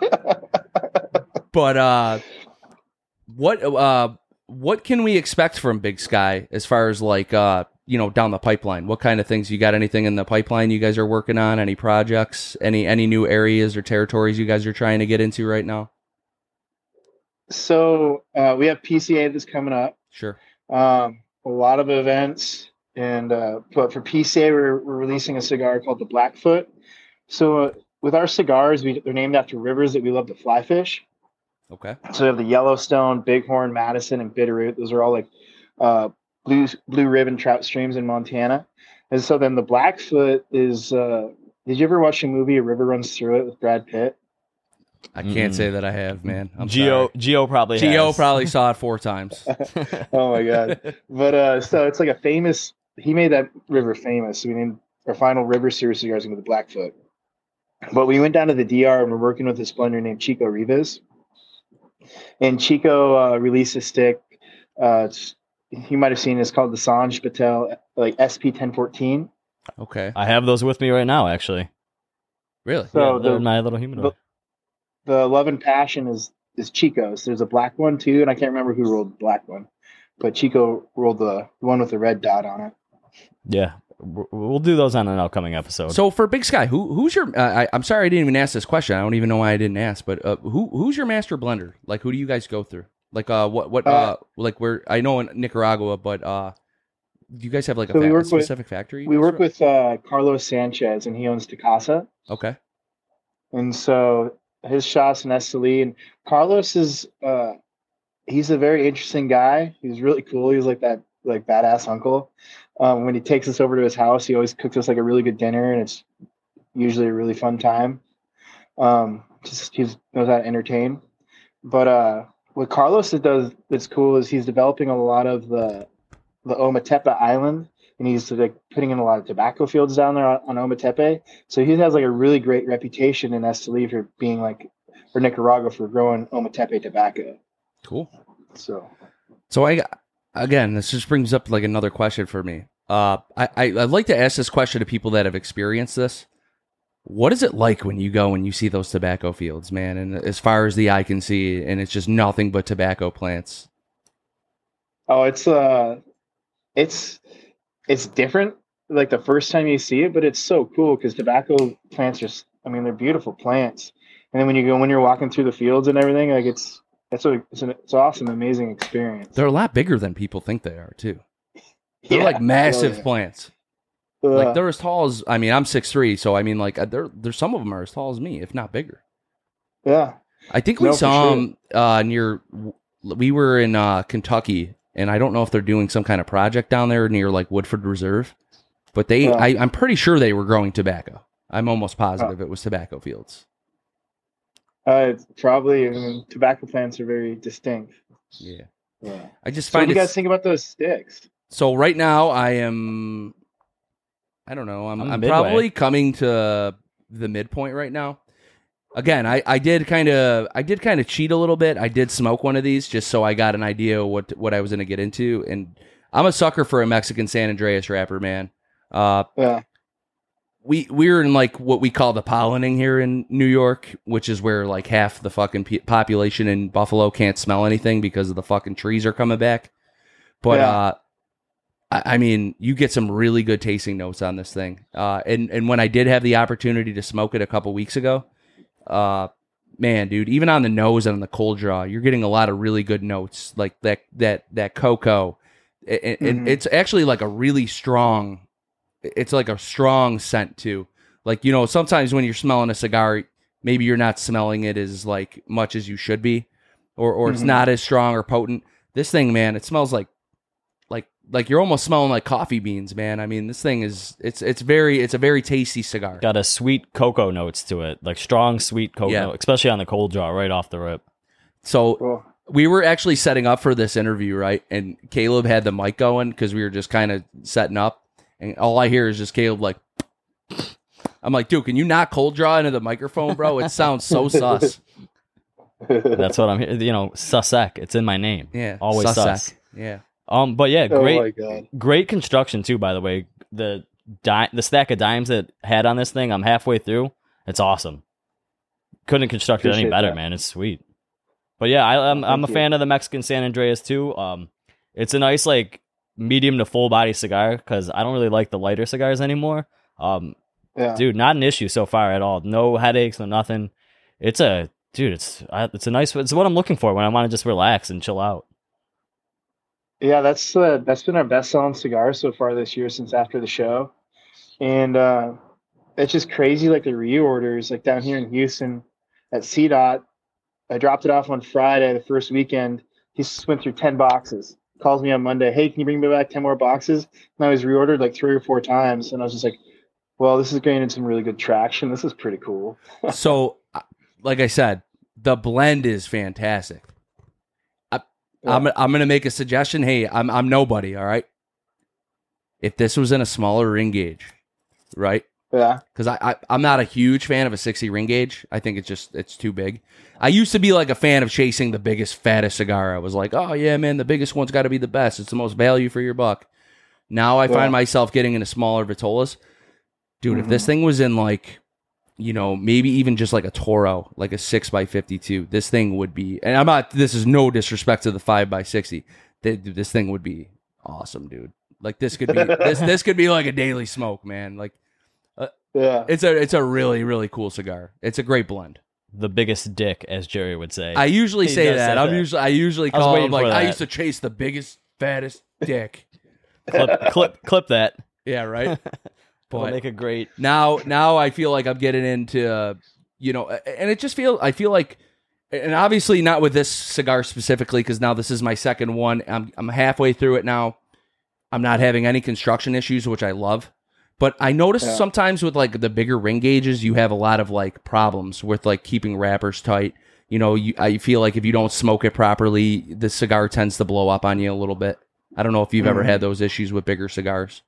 but uh what uh what can we expect from Big Sky as far as like uh you know down the pipeline? What kind of things you got anything in the pipeline you guys are working on? Any projects? Any any new areas or territories you guys are trying to get into right now? So uh, we have PCA that's coming up. Sure. Um, a lot of events, and uh, but for PCA, we're, we're releasing a cigar called the Blackfoot. So uh, with our cigars, we, they're named after rivers that we love to fly fish. Okay. So we have the Yellowstone, Bighorn, Madison, and Bitterroot. Those are all like uh, blue blue ribbon trout streams in Montana. And so then the Blackfoot is. Uh, did you ever watch the movie A River Runs Through It with Brad Pitt? I can't Mm. say that I have, man. I'm Geo sorry. Geo probably Geo has. probably saw it four times. Oh my god! but uh, so it's like a famous. He made that river famous. We named our final river series cigars gonna the Blackfoot. But we went down to the DR and we're working with this blender named Chico Rivas. And Chico uh, released a stick. Uh, it's, you might have seen it. It's called the Sanj Patel, like SP ten fourteen. Okay. I have those with me right now, actually. Really? So yeah, they're the- my little humidor. The Love and Passion is is Chico's. There's a black one too, and I can't remember who rolled the black one, but Chico rolled the one with the red dot on it. yeah, w- we'll do those on an upcoming episode. So for Big Sky, who who's your? Uh, I, I'm sorry I didn't even ask this question. I don't even know why I didn't ask. But uh, who who's your master blender? Like who do you guys go through? Like uh what what uh, Uh, like where I know in Nicaragua, but uh do you guys have like a, So we fa- a work with- specific factory? We work with uh, Carlos Sanchez, and he owns Tacasa. Okay. And so his shots in Esteli and Carlos is uh he's a very interesting guy. He's really cool. He's like that like badass uncle. Um, when he takes us over to his house, he always cooks us like a really good dinner and it's usually a really fun time. Um just he knows how to entertain. But uh what Carlos does that's cool is he's developing a lot of the the Ometepe Island and he's like putting in a lot of tobacco fields down there on, on Ometepe. So he has like a really great reputation in Esteli for being like, or Nicaragua for growing Ometepe tobacco. Cool. So So I again, this just brings up like another question for me. Uh, I, I I'd like to ask this question to people that have experienced this. What is it like when you go and you see those tobacco fields, man? And as far as the eye can see, and it's just nothing but tobacco plants. oh, it's uh, it's it's different. Like the first time you see it, but it's so cool because tobacco plants are. I mean, they're beautiful plants. And then when you go when you're walking through the fields and everything, like it's it's a it's an it's awesome, amazing experience. They're a lot bigger than people think they are too. They're Yeah. like massive Oh, plants. Uh, Like they're as tall as I mean, I'm six three, so I mean, like uh, they're there's some of them are as tall as me, if not bigger. yeah. I think we No, saw sure. them uh, near. We were in uh, Kentucky, and I don't know if they're doing some kind of project down there near like Woodford Reserve, but they. Yeah. I, I'm pretty sure they were growing tobacco. I'm almost positive it was tobacco fields. Uh, it's probably I mean, tobacco plants are very distinct. Yeah, Yeah. I just So what do you guys think about those sticks? So right now, I am. I don't know. I'm, I'm I'm probably coming to the midpoint right now. Again, I, I did kind of I did kind of cheat a little bit. I did smoke one of these just so I got an idea what what I was going to get into, and I'm a sucker for a Mexican San Andrés wrapper, man. Uh, Yeah. We we're in like what we call the pollinating here in New York, which is where like half the fucking pe- population in Buffalo can't smell anything because of the fucking trees are coming back. But Yeah. uh I, I mean, you get some really good tasting notes on this thing. Uh and and when I did have the opportunity to smoke it a couple weeks ago, uh man, dude, even on the nose and on the cold draw, you're getting a lot of really good notes like that that that cocoa. And, and Mhm. it's actually like a really strong it's like a strong scent too. Like you know, sometimes when you're smelling a cigar, maybe you're not smelling it as like much as you should be, or or it's Mhm. not as strong or potent. This thing, man, it smells like like like you're almost smelling like coffee beans, man. I mean, this thing is it's it's very it's a very tasty cigar. Got a sweet cocoa notes to it, like strong sweet cocoa, Yeah. especially on the cold draw right off the rip. So Cool. we were actually setting up for this interview, right? And Caleb had the mic going because we were just kind of setting up, and all I hear is just Caleb like. I'm like, dude, can you not cold draw into the microphone, bro? It sounds so sus. That's what I'm here. You know, Susek. It's in my name. Yeah, Always Sussex. sus. Yeah, Um, but yeah, oh great, my god. great construction too. By the way, the di- the stack of dimes that had on this thing, I'm halfway through. It's awesome. Couldn't construct it any better, that. man. It's sweet. But yeah, I, I'm I'm a you. fan of the Mexican San Andrés too. Um, it's a nice like medium to full body cigar because I don't really like the lighter cigars anymore. Um, Yeah. dude, not an issue so far at all. No headaches, no nothing. It's a dude. It's it's a nice. It's what I'm looking for when I want to just relax and chill out. Yeah, that's uh, that's been our best selling cigar so far this year since after the show, and uh, it's just crazy. Like the reorders, like down here in Houston at CDOT, I dropped it off on Friday, the first weekend. He went through ten boxes. Calls me on Monday. Hey, can you bring me back ten more boxes? And I was reordered like three or four times, and I was just like, "Well, this is gaining some really good traction. This is pretty cool." so uh, like I said, the blend is fantastic. I, I'm I'm gonna make a suggestion. Hey, I'm I'm nobody. All right. If this was in a smaller ring gauge, right? Yeah, because I, I I'm not a huge fan of a 60 ring gauge. I think it's just it's too big. I used to be like a fan of chasing the biggest, fattest cigar. I was like, oh yeah, man, the biggest one's got to be the best. It's the most value for your buck. Now I Yeah. find myself getting into smaller vitolas. Dude, if this mm-hmm. thing was in like, you know, maybe even just like a Toro, like a six by fifty-two, this thing would be. And I'm not. This is no disrespect to the five by sixty. This thing would be awesome, dude. Like this could be this this could be like a daily smoke, man. Like yeah. it's a it's a really really cool cigar. It's a great blend. The biggest dick, as Jerry would say. I usually He say does that. say I'm that. usually I usually I was call him waiting like for I that. used to chase the biggest fattest dick. clip, clip, clip that. Yeah, right. It'll But make a great. now now I feel like I'm getting into uh, you know, and it just feel I feel like, and obviously not with this cigar specifically because now this is my second one. I'm I'm halfway through it now. I'm not having any construction issues, which I love. But I notice Yeah. sometimes with like the bigger ring gauges, you have a lot of like problems with like keeping wrappers tight. You know, you, I feel like if you don't smoke it properly, the cigar tends to blow up on you a little bit. I don't know if you've ever Mhm. had those issues with bigger cigars.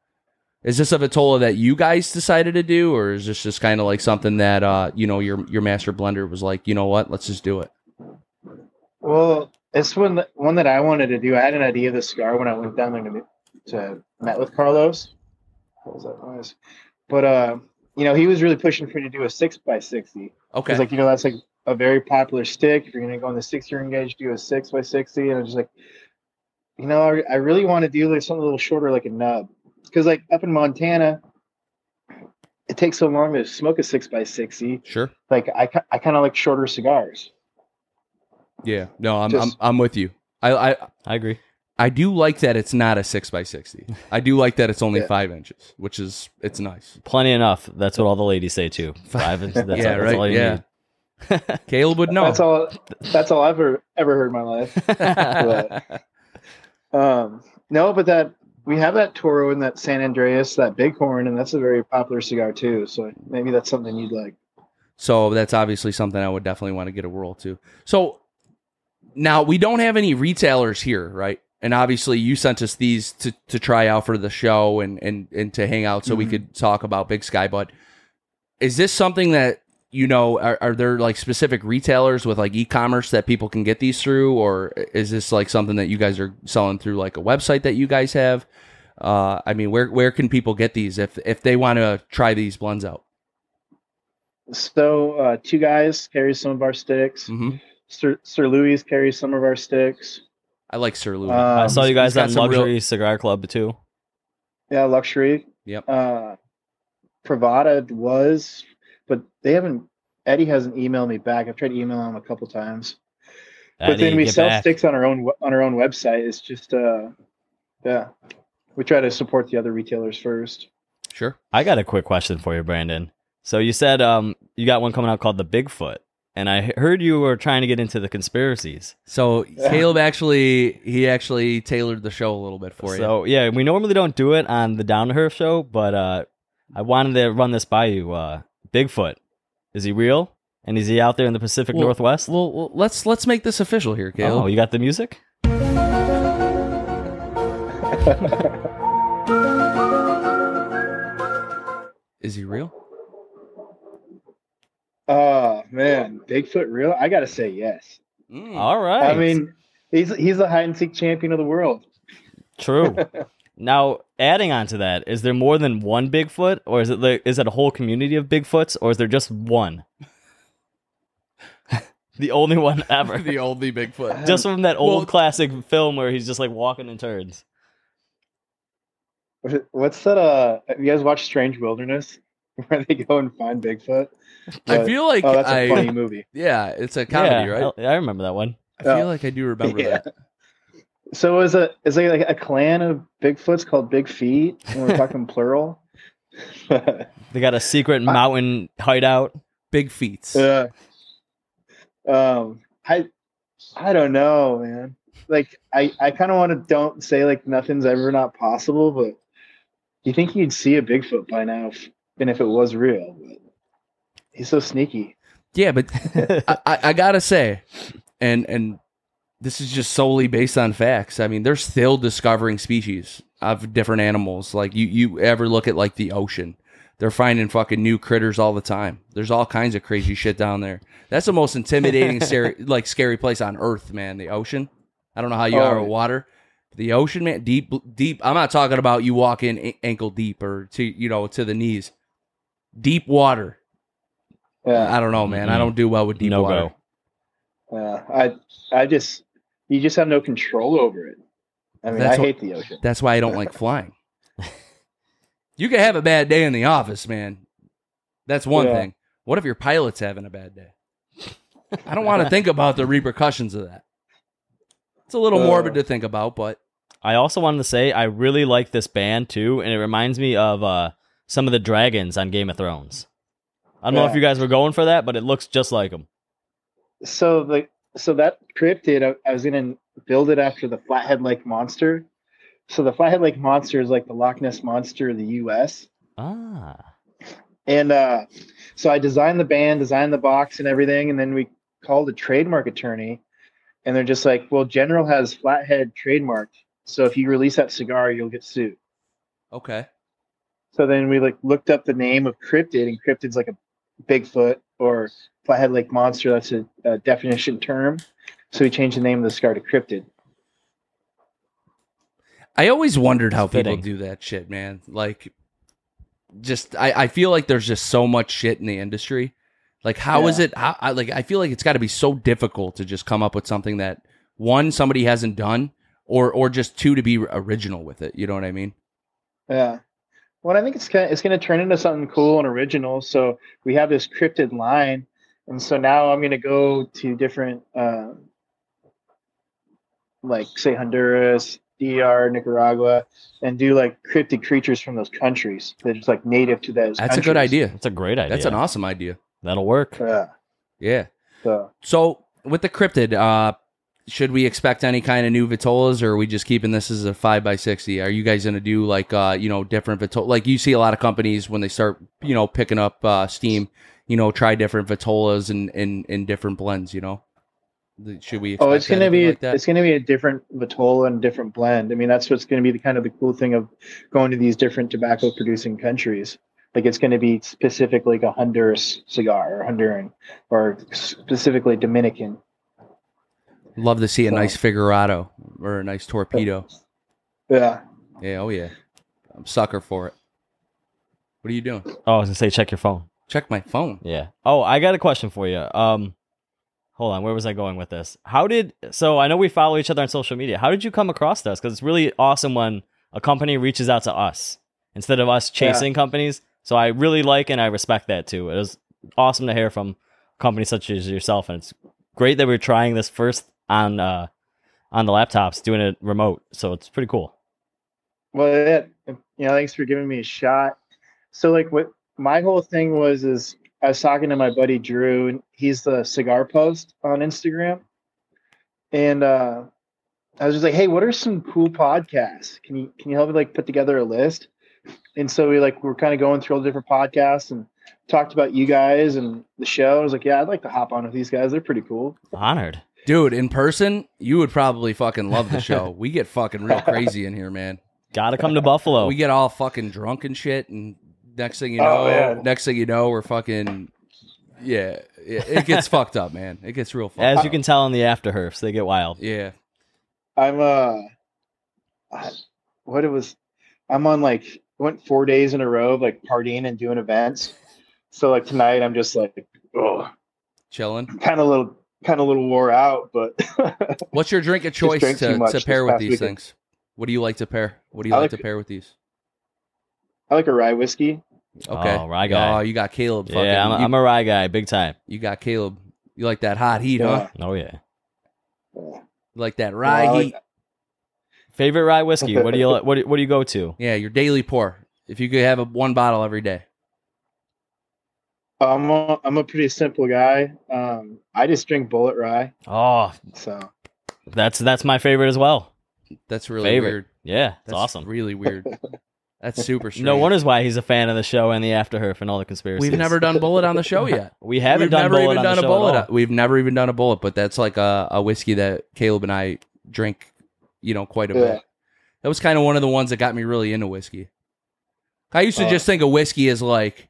Is this a Vitola that you guys decided to do, or is this just kind of like something that uh, you know your your master blender was like, you know what, let's just do it? Well, it's one that, one that I wanted to do. I had an idea of the cigar when I went down there to, to met with Carlos. What was that noise? But uh, you know, he was really pushing for me to do a six by sixty. Okay, He's like, you know, that's like a very popular stick. If you're gonna go on the six year engage, do a six by sixty. And I was just like, you know, I, I really want to do like something a little shorter, like a nub, because like up in Montana, it takes so long to smoke a six by sixty. sure. Like I, I kind of like shorter cigars. Yeah, no, I'm Just- I'm, I'm with you. I, I I agree. I do like that it's not a six by sixty. I do like that it's only Yeah. five inches, which is it's nice. Plenty enough. That's what all the ladies say too. Five inches. That's, Yeah, all, that's all right, you yeah. need. Caleb would know. That's all. That's all I've ever ever heard in my life. Um, no, but that we have that Toro and that San Andrés, that Bighorn, and that's a very popular cigar too. So maybe that's something you'd like. So that's obviously something I would definitely want to get a whirl to. So now we don't have any retailers here, right? And obviously you sent us these to, to try out for the show and, and, and to hang out so we Mhm. could talk about Big Sky. But is this something that, you know, are, are there like specific retailers with like e-commerce that people can get these through? Or is this like something that you guys are selling through like a website that you guys have? Uh, I mean, where, where can people get these if, if they want to try these blends out? So uh, two guys carry some of our sticks. hmm Sir, Sir Louis carries some of our sticks. I like Sir Louis. I Um, saw you guys at on some real- Luxury Cigar Club too. Yeah, luxury. Yep. Uh, Privada was, but they haven't. Eddie hasn't emailed me back. I've tried to email him a couple times. but then we sell back. sticks on our own on our own website. It's just, uh, yeah, we try to support the other retailers first. Sure. I got a quick question for you, Brandon. So you said um you got one coming out called the Bigfoot, and I heard you were trying to get into the conspiracies. So Caleb actually he actually tailored the show a little bit for you. So yeah, we normally don't do it on the Down to Herf show, but uh, I wanted to run this by you. Uh, Bigfoot, is he real? And is he out there in the Pacific Well- Northwest? Well, well, let's let's make this official here, Caleb. oh, you got the music? Is he real? Oh man, Bigfoot real? I gotta say yes. Mm. All right. I mean, he's he's the hide and seek champion of the world. true. now, adding on to that, is there more than one Bigfoot, or is it like, is it a whole community of Bigfoots, or is there just one? the only one ever. the only Bigfoot. just from that old Well- classic film where he's just like walking in turns. What's that? Uh, have you guys watched Strange Wilderness, where they go and find Bigfoot? I feel like oh, that's a I funny movie. yeah, it's a comedy, yeah, right? I, I remember that one. I feel like I do remember Yeah. that. So is a is like a clan of Bigfoots called Big Feet, and we're talking plural. They got a secret mountain hideout. Big feats. Yeah. Um, I I don't know, man. Like I I kind of want to don't say like nothing's ever not possible, but you think you'd see a Bigfoot by now, if, and if it was real. He's so sneaky. Yeah, but I, I, I gotta say, and and this is just solely based on facts. I mean, they're still discovering species of different animals. Like you, you ever look at like the ocean? They're finding fucking new critters all the time. There's all kinds of crazy shit down there. That's the most intimidating, scary, like scary place on Earth, man. The ocean. I don't know how you Oh, are with water. The ocean, man, deep, deep. I'm not talking about you walk in ankle deep or to you know to the knees. Deep water. Yeah, I don't know, man. I Mhm. don't do well with deep No water. go. yeah. I I just you just have no control over it. I mean, That's I what- hate the ocean. That's why I don't like flying. You can have a bad day in the office, man. That's one Yeah. thing. What if your pilot's having a bad day? I don't want to think about the repercussions of that. It's a little Uh. morbid to think about, but I also wanted to say I really like this band too, and it reminds me of uh, some of the dragons on Game of Thrones. I don't know if you guys were going for that, but it looks just like them. So the so that cryptid, I, I was gonna build it after the Flathead Lake monster. So the Flathead Lake monster is like the Loch Ness monster of the U.S. Ah, And uh, so I designed the band, designed the box and everything, and then we called a trademark attorney, and they're just like, "Well, General has Flathead trademarked, so if you release that cigar, you'll get sued." okay. So then we like looked up the name of cryptid, and cryptid's like a Bigfoot or Flathead Lake monster. That's a, a definition term. So we changed the name of the scar to cryptid. I always wondered how people do that shit, man. Like, just I, I feel like there's just so much shit in the industry. Like, how is Yeah. it? How, I, like, I feel like it's got to be so difficult to just come up with something that one somebody hasn't done, or or just two to be original with it. You know what I mean? Yeah. Well, I think it's gonna, it's going to turn into something cool and original. So we have this cryptid line, and so now I'm going to go to different, uh, like say Honduras, DR, Nicaragua, and do like cryptid creatures from those countries. They're just like native to those. That's a good idea. that's a great idea. That's an awesome idea. That'll work. Yeah. Yeah. So So with the cryptid, uh, should we expect any kind of new vitolas, or are we just keeping this as a five by sixty? Are you guys going to do like uh, you know different vitola? Like you see a lot of companies when they start you know picking up uh, steam, you know try different vitolas and in in different blends. You know, should we? Expect Oh, it's going to be like it's going to be a different vitola and different blend. I mean, that's what's going to be the kind of the cool thing of going to these different tobacco producing countries. Like it's going to be specifically like a Honduras cigar or Honduran or specifically Dominican. Love to see a So- nice Figurado or a nice torpedo. Yeah. Yeah, oh yeah, I'm sucker for it. What are you doing? Oh, I was gonna say check your phone. Check my phone. Yeah. Oh, I got a question for you. Um, hold on. Where was I going with this? How did so? I know we follow each other on social media. How did you come across us? Because it's really awesome when a company reaches out to us instead of us chasing companies. So I really like and I respect that too. It was awesome to hear from companies such as yourself, and it's great that we're trying this first on uh on the laptops, doing it remote. So it's pretty cool. Well, yeah, you know, thanks for giving me a shot. So, like, what my whole thing was is I was talking to my buddy Drew, and he's the cigar post on Instagram, and uh, I was just like, "Hey, what are some cool podcasts? Can you can you help me like put together a list?" And so we like we're kind of going through all the different podcasts and talked about you guys and the show. I was like, "Yeah, I'd like to hop on with these guys. They're pretty cool." Honored. Dude, in person, you would probably fucking love the show. we get fucking real crazy in here, man. Got to come to Buffalo. We get all fucking drunk and shit, and next thing you Oh, know, yeah. next thing you know, we're fucking Yeah, yeah, it gets fucked up, man. It gets real fucked. As up. you can tell in the after herfs, they get wild. yeah, I'm uh, what it was, I'm on like went four days in a row of like partying and doing events. So like tonight, I'm just like, oh, chilling. kind of a little, kind of a little wore out, but What's your drink of choice to, to pair with these weekend. things? What do you like to pair? What do you like, like- to pair with these? I like a rye whiskey. Okay, Oh, rye guy. Oh, you got Caleb. Fucking, yeah, I'm a, you, I'm a rye guy, big time. you got Caleb. You like that hot heat, huh? Oh yeah. Yeah. You like that rye I like- heat? Favorite rye whiskey? What do you what do, what do you go to? Yeah, your daily pour. If you could have a one bottle every day. I'm a, I'm a pretty simple guy. Um, I just drink Bulleit rye. Oh, So that's that's my favorite as well. That's really Favorite. weird. Yeah, it's That's awesome. Really weird. That's super strange. No wonders why he's a fan of the show and the after herf and all the conspiracies. We've never done Bulleit on the show yet. we haven't We've done never Bulleit even on done the a show at Bulleit. all. We've never even done a Bulleit, but that's like a, a whiskey that Caleb and I drink, you know, quite a Yeah. bit. That was kind of one of the ones that got me really into whiskey. I used to Uh, just think of whiskey as like,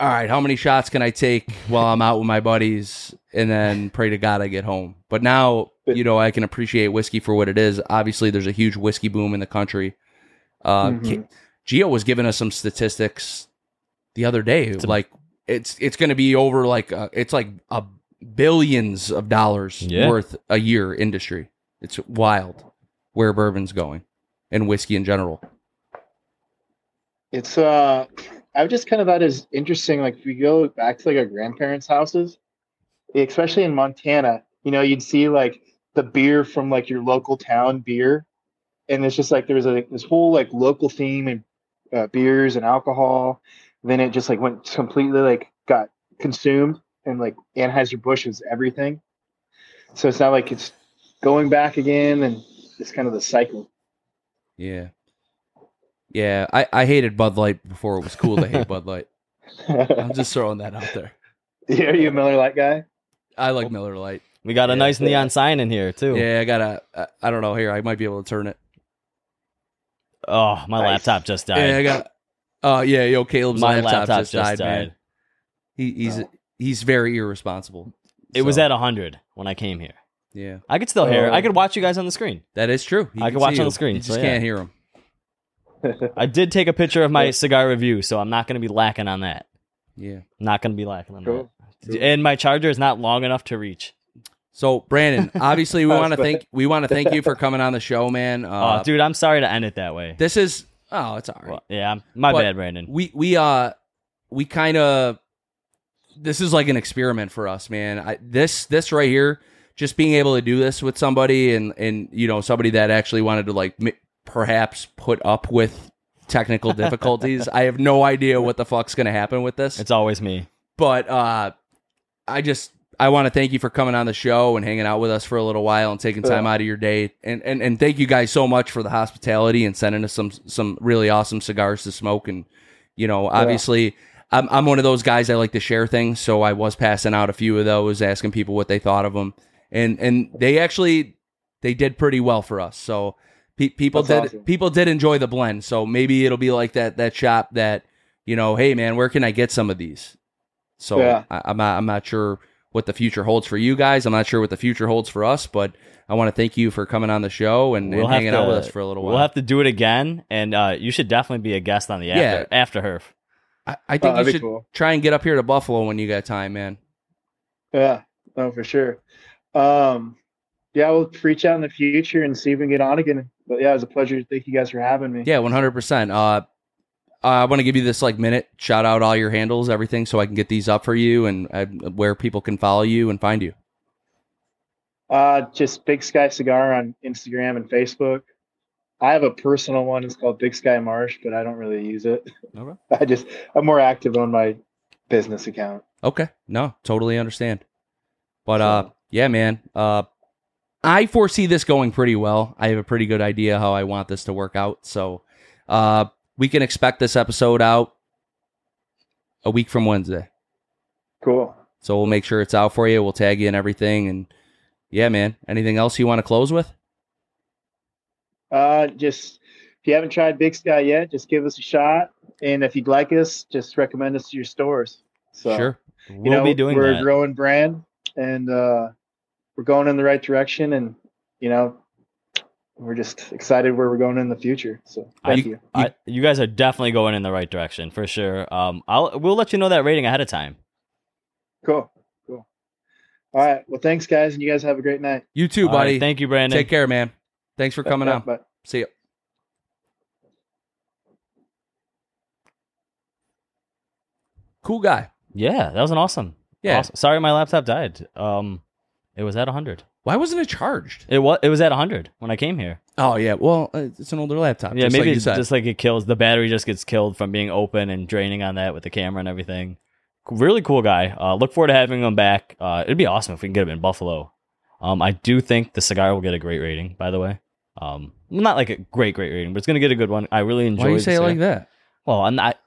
all right, how many shots can I take while I'm out with my buddies, and then pray to God I get home. But now, you know, I can appreciate whiskey for what it is. Obviously, there's a huge whiskey boom in the country. Uh, Mhm. Ki- Geo was giving us some statistics the other day. a- like it's it's going to be over like uh, it's like a billions of dollars Yeah. worth a year industry. It's wild where bourbon's going and whiskey in general. it's uh, I've just kind of thought it's interesting. Like if we go back to like our grandparents' houses, especially in Montana, you know, you'd see like the beer from like your local town beer, and it's just like there's a this whole like local theme and uh, beers and alcohol. Then it just like went completely like got consumed, and like Anheuser Busch is everything. So it's not like it's going back again, and it's kind of the cycle. Yeah. Yeah, I, I hated Bud Light before it was cool to hate Bud Light. I'm just throwing that out there. Yeah, Are you a Miller Lite guy? I like Miller Lite. We got a Yeah. nice neon sign in here too. Yeah, I gotta. I, I don't know. Here, I might be able to turn it. Oh, my Nice. laptop just died. Yeah, I got. Oh yeah, yo, Caleb's my laptop, laptop just, died, man. He, he's Oh. he's very irresponsible. It was So, at hundred when I came here. yeah. I could still hear. Oh. I could watch you guys on the screen. That is true. He I can can watch see on the screen, You so just yeah. can't hear him. I did take a picture of my cigar review, so I'm not going to be lacking on that. Yeah. Not going to be lacking on Cool. that. And my charger is not long enough to reach. So Brandon, obviously we want to thank we want to thank you for coming on the show, man. Uh, oh, dude, I'm sorry to end it that way. this is oh, it's all right. Well, yeah, my But bad, Brandon. we we uh we kind of this is like an experiment for us man I, this this right here just being able to do this with somebody and and you know somebody that actually wanted to like m- perhaps put up with technical difficulties. I have no idea what the fuck's gonna happen with this. It's always me. but uh i just i want to thank you for coming on the show and hanging out with us for a little while and taking time Yeah. out of your day. And, and and thank you guys so much for the hospitality and sending us some some really awesome cigars to smoke. And you know obviously I'm, I'm one of those guys I like to share things. So I was passing out a few of those asking people what they thought of them. And and they actually they did pretty well for us. So pe- people That's did awesome. people did enjoy the blend so maybe it'll be like that that shop that you know hey man where can I get some of these so Yeah. I, I'm not I'm not sure what the future holds for you guys. I'm not sure what the future holds for us, but I want to thank you for coming on the show and, and We'll have hanging out with us for a little while. We'll have to do it again, and uh, you should definitely be a guest on the after Yeah. after herf. I, I think Oh, you should cool. try and get up here to Buffalo when you got time, man. Yeah, no, for sure. Um, yeah, we'll reach out in the future and see if we can get on again. But yeah, it was a pleasure. Thank you guys for having me. Yeah, 100%. Uh, I want to give you this like minute, shout out all your handles, everything, so I can get these up for you and uh, where people can follow you and find you. Uh, just Big Sky Cigar on Instagram and Facebook. I have a personal one. It's called Big Sky Marsh, but I don't really use it. Okay. I just I'm more active on my business account. Okay. No, totally understand. But uh yeah, man. Uh I foresee this going pretty well. I have a pretty good idea how I want this to work out. So uh we can expect this episode out a week from Wednesday. Cool. So we'll make sure it's out for you. We'll tag you and everything and yeah, man. Anything else you want to close with? Uh, just if you haven't tried Big Sky yet, just give us a shot. And if you'd like us, just recommend us to your stores. So sure. We'll you know, be doing we're that. a growing brand, and uh, we're going in the right direction. And you know, we're just excited where we're going in the future. So thank you. I, you guys are definitely going in the right direction for sure. Um, I'll we'll let you know that rating ahead of time. Cool, cool. All right. Well, thanks, guys, and you guys have a great night. You too, All right, buddy. thank you, Brandon. Take care, man. Thanks for coming Yeah, on. Bye. See you. Cool guy. Yeah, that was an awesome. Yeah. awesome- Sorry, my laptop died. Um, it was at hundred. Why wasn't it charged? It was it was at hundred when I came here. Oh yeah. Well, uh, it's an older laptop. yeah, just maybe like you it's just like it kills the battery. Just gets killed from being open and draining on that with the camera and everything. Really cool guy. Uh, look forward to having him back. Uh, it'd be awesome if we can get him in Buffalo. Um, I do think the cigar will get a great rating. By the way, um, not like a great great rating, but it's gonna get a good one. I really enjoy. Why do you say it like that? Well, I'm not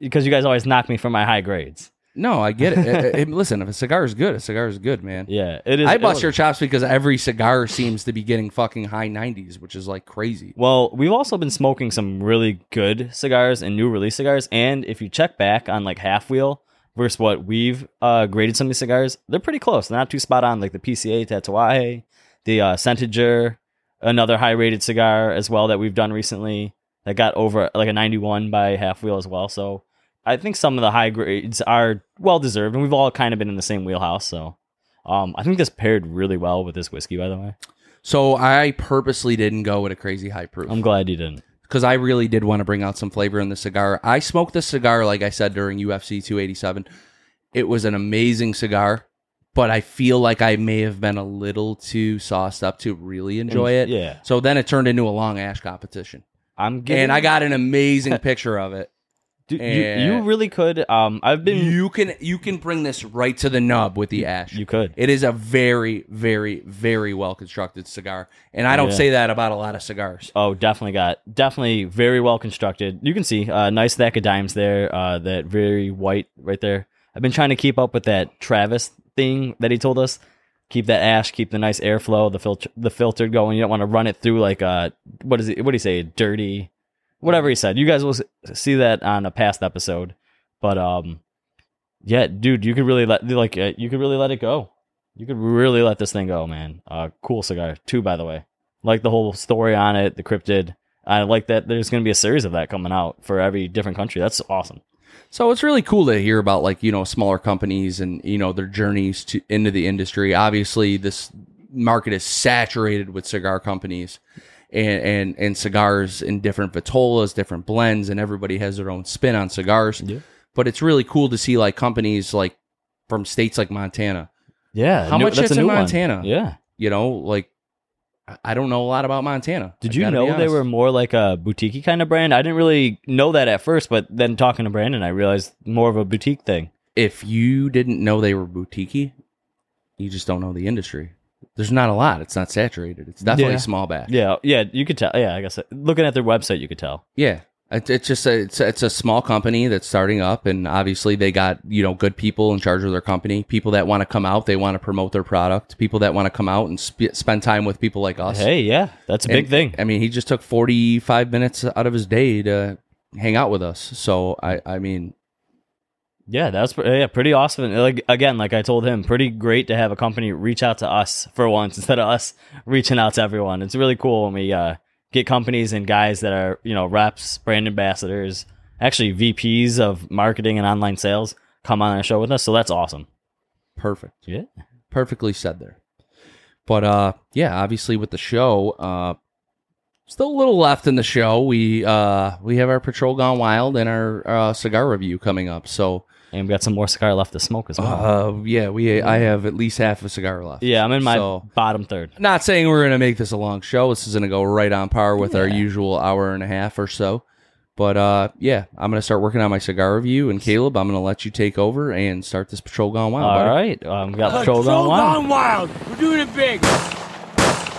because you guys always knock me for my high grades. No, I get it. Uh, uh, Listen, if a cigar is good, a cigar is good, man. Yeah, it is. I it bust your chops because every cigar seems to be getting fucking high 90s, which is like crazy. Well, we've also been smoking some really good cigars and new release cigars. And if you check back on like Half Wheel versus what we've uh, graded some of these cigars, they're pretty close. They're not too spot on. Like the PCA Tatuaje, the uh, Centager, another high rated cigar as well that we've done recently that got over like a 91 by Half Wheel as well. So I think some of the high grades are well deserved. And we've all kind of been in the same wheelhouse. So um, I think this paired really well with this whiskey, by the way. So I purposely didn't go with a crazy high proof I'm glad you didn't. because I really did want to bring out some flavor in the cigar. I smoked this cigar, like I said, during UFC 287. It was an amazing cigar, but I feel like I may have been a little too sauced up to really enjoy it. Yeah. So then it turned into a long ash competition. I'm getting, And I got an amazing picture of it. Dude, you, you really could. Um, I've been. You, can you can bring this right to the nub with the ash. You could. It is a very, very, very well constructed cigar, and I don't Yeah. say that about a lot of cigars. Oh, definitely got definitely very well constructed. You can see a uh, nice stack of dimes there. Uh, that very white right there. I've been trying to keep up with that Travis thing that he told us. Keep that ash, keep the nice airflow, the filter, the filtered going. You don't want to run it through like uh what is it? What do you say? Dirty, whatever he said. You guys will see that on a past episode. But um, yeah, dude, you could really let like uh, you could really let it go. You could really let this thing go, man. Uh, cool cigar too, by the way. Like the whole story on it, the cryptid. I like that. There's going to be a series of that coming out for every different country. That's awesome. So it's really cool to hear about like you know smaller companies and you know their journeys to into the industry. Obviously, this market is saturated with cigar companies. And, and and cigars in different vitolas, different blends, and everybody has their own spin on cigars. Yeah. But it's really cool to see like companies like from states like Montana, Yeah. How much that's in new one. Montana? Yeah. you know, like I- I don't know a lot about Montana. Did I you know they were more like a boutique kind of brand? I didn't really know that at first, but then talking to Brandon, I realized more of a boutique thing. If you didn't know they were boutique, you just don't know the industry. There's not a lot. It's not saturated. It's definitely Yeah. small batch. Yeah. Yeah. You could tell. Yeah. I guess looking at their website, you could tell. Yeah. It, it's just a, it's, a, it's a small company that's starting up, and obviously they got you know good people in charge of their company. People that want to come out, they want to promote their product. People that want to come out and sp- spend time with people like us. Hey, yeah, that's a big And, thing. I mean, he just took 45 minutes out of his day to hang out with us. So I, I mean, Yeah, that's yeah, pretty awesome. And, Like again, like I told him, pretty great to have a company reach out to us for once instead of us reaching out to everyone. It's really cool when we uh, get companies and guys that are you know reps, brand ambassadors, actually VPs of marketing and online sales come on our show with us. So that's awesome. perfect. Yeah. perfectly said there. But uh yeah, obviously with the show, uh still a little left in the show. We uh we have our patrol gone wild and our uh, cigar review coming up. So And we got some more cigar left to smoke as well. uh yeah, we I have at least half a cigar left. yeah, I'm in my so- bottom third. Not saying we're gonna make this a long show. This is gonna go right on par with our usual hour and a half or so. But uh yeah, I'm gonna start working on my cigar review and Caleb, I'm gonna let you take over and start this patrol gone wild. All buddy. right, um, we got patrol going wild. wild. We're doing it big.